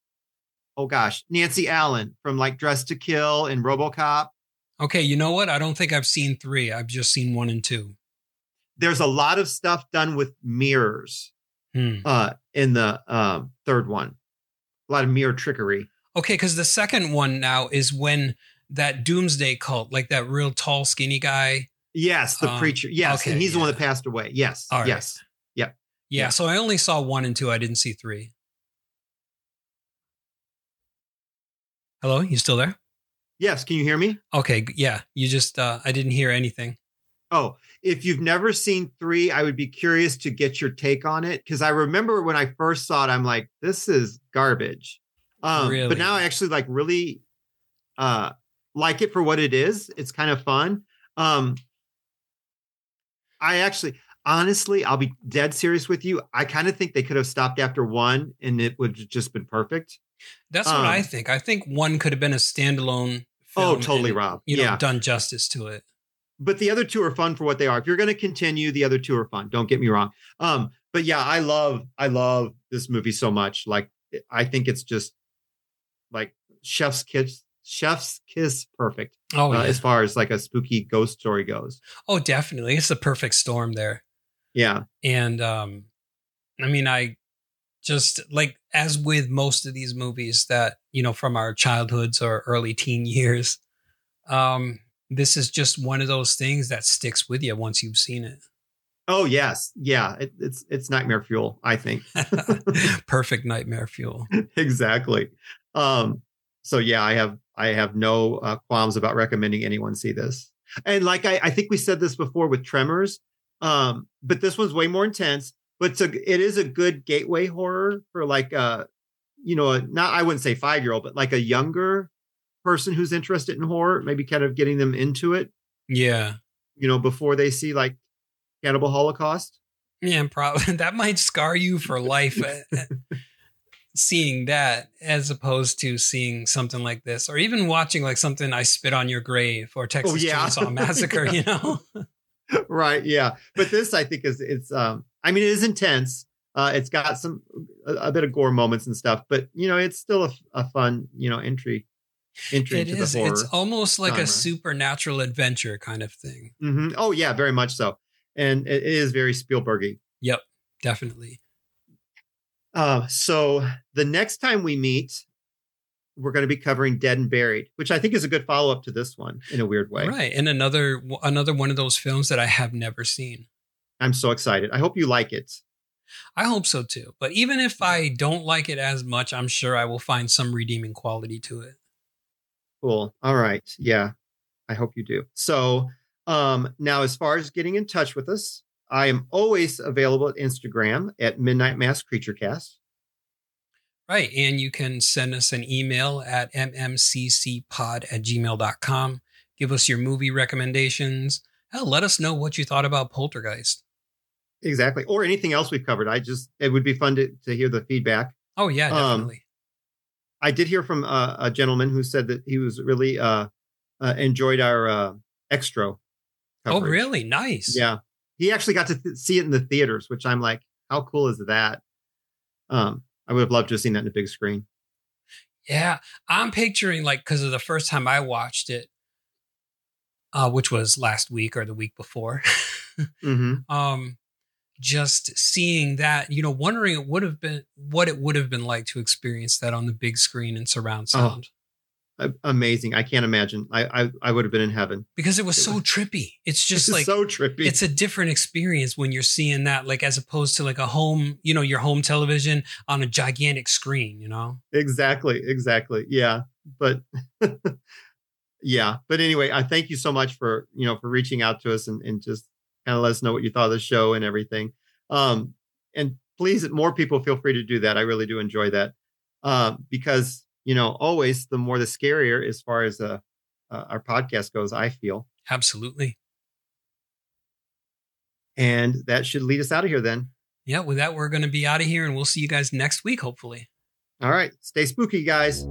oh gosh nancy allen from like dress to kill and robocop Okay, you know what? I don't think I've seen three. I've just seen one and two. there's a lot of stuff done with mirrors Hmm. uh in the um third one a lot of mere trickery Okay, because the second one now is when that doomsday cult, like that real tall, skinny guy. Yes, the Um, preacher. Yes, okay, and he's the one that passed away. Yes, right. yes. Yeah, Yeah. so I only saw one and two. I didn't see three. Hello, you still there? Yes, can you hear me? Okay, yeah. You just uh I didn't hear anything. Oh, if you've never seen three, I would be curious to get your take on it because I remember when I first saw it, I'm like, this is garbage. Um, Really? But now I actually like really uh, like it for what it is. It's kind of fun. Um, I actually, honestly, I'll be dead serious with you. I kind of think they could have stopped after one and it would have just been perfect. That's what Um, I think. I think one could have been a standalone Oh, totally, and, Rob. You know, Yeah. done justice to it. But the other two are fun for what they are. If you're going to continue, the other two are fun. Don't get me wrong. Um, but yeah, I love, I love this movie so much. Like, I think it's just like chef's kiss, chef's kiss, perfect. Oh, uh, as far as like a spooky ghost story goes. oh, definitely. It's the perfect storm there. Yeah, And um I mean I just like as with most of these movies that, you know, from our childhoods or early teen years, um this is just one of those things that sticks with you once you've seen it. Oh yes, yeah. It, it's it's nightmare fuel. I think Perfect nightmare fuel. exactly. Um, so yeah, I have I have no uh, qualms about recommending anyone see this. And like I, I think we said this before with Tremors, um, but this one's way more intense. But it's a, it is a good gateway horror for like a, you know a, not I wouldn't say five year old, but like a younger person who's interested in horror, maybe kind of getting them into it, Yeah. you know, before they see like Cannibal Holocaust. Yeah, probably that might scar you for life. uh, uh, seeing that as opposed to seeing something like this, or even watching like something I spit on your grave or Texas Oh, yeah. Chainsaw Massacre. Yeah. You know, right. Yeah. But this, I think, is it's. um I mean, it is intense. Uh, it's got some a, a bit of gore moments and stuff, but you know, it's still a, a fun, you know, entry entry it into is. It's almost like a supernatural adventure kind of thing. hmm Oh yeah, very much so, and it is very Spielbergy. Yep, definitely. Uh, so the next time we meet, we're going to be covering Dead and Buried, which I think is a good follow up to this one in a weird way. Right, and another another one of those films that I have never seen. I'm so excited. I hope you like it. I hope so too. But even if I don't like it as much, I'm sure I will find some redeeming quality to it. Cool. All right. Yeah. I hope you do. So, um, now as far as getting in touch with us, I am always available at Instagram at Midnight Mass Creature Cast. Right. And you can send us an email at mmccpod at gmail.com. Give us your movie recommendations. Hell, let us know what you thought about Poltergeist. Exactly. Or anything else we've covered. I just, it would be fun to, to hear the feedback. Oh, yeah, Um, definitely. I did hear from uh, a gentleman who said that he was really, uh, uh enjoyed our, uh, extra. oh, really? Nice. Yeah. He actually got to th- see it in the theaters, which I'm like, how cool is that? Um, I would have loved to have seen that in a big screen. Yeah. I'm picturing, like, because of the first time I watched it, uh, which was last week or the week before. hmm um just seeing that you know wondering it would have been what it would have been like to experience that on the big screen and surround Oh, sound amazing. I can't imagine. I, I, I would have been in heaven. because it was it so was- trippy it's just like so trippy. it's a different experience when you're seeing that like as opposed to like a home you know your home television on a gigantic screen you know exactly. Exactly. Yeah. But yeah. But anyway, I thank you so much for, you know, for reaching out to us and, and just kind of let us know what you thought of the show and everything. Um, and please, more people feel free to do that. I really do enjoy that. Um, because, you know, always the more the scarier as far as uh, uh, our podcast goes, I feel. absolutely And that should lead us out of here then. yeah with that we're going to be out of here and we'll see you guys next week hopefully All right. Stay spooky, guys.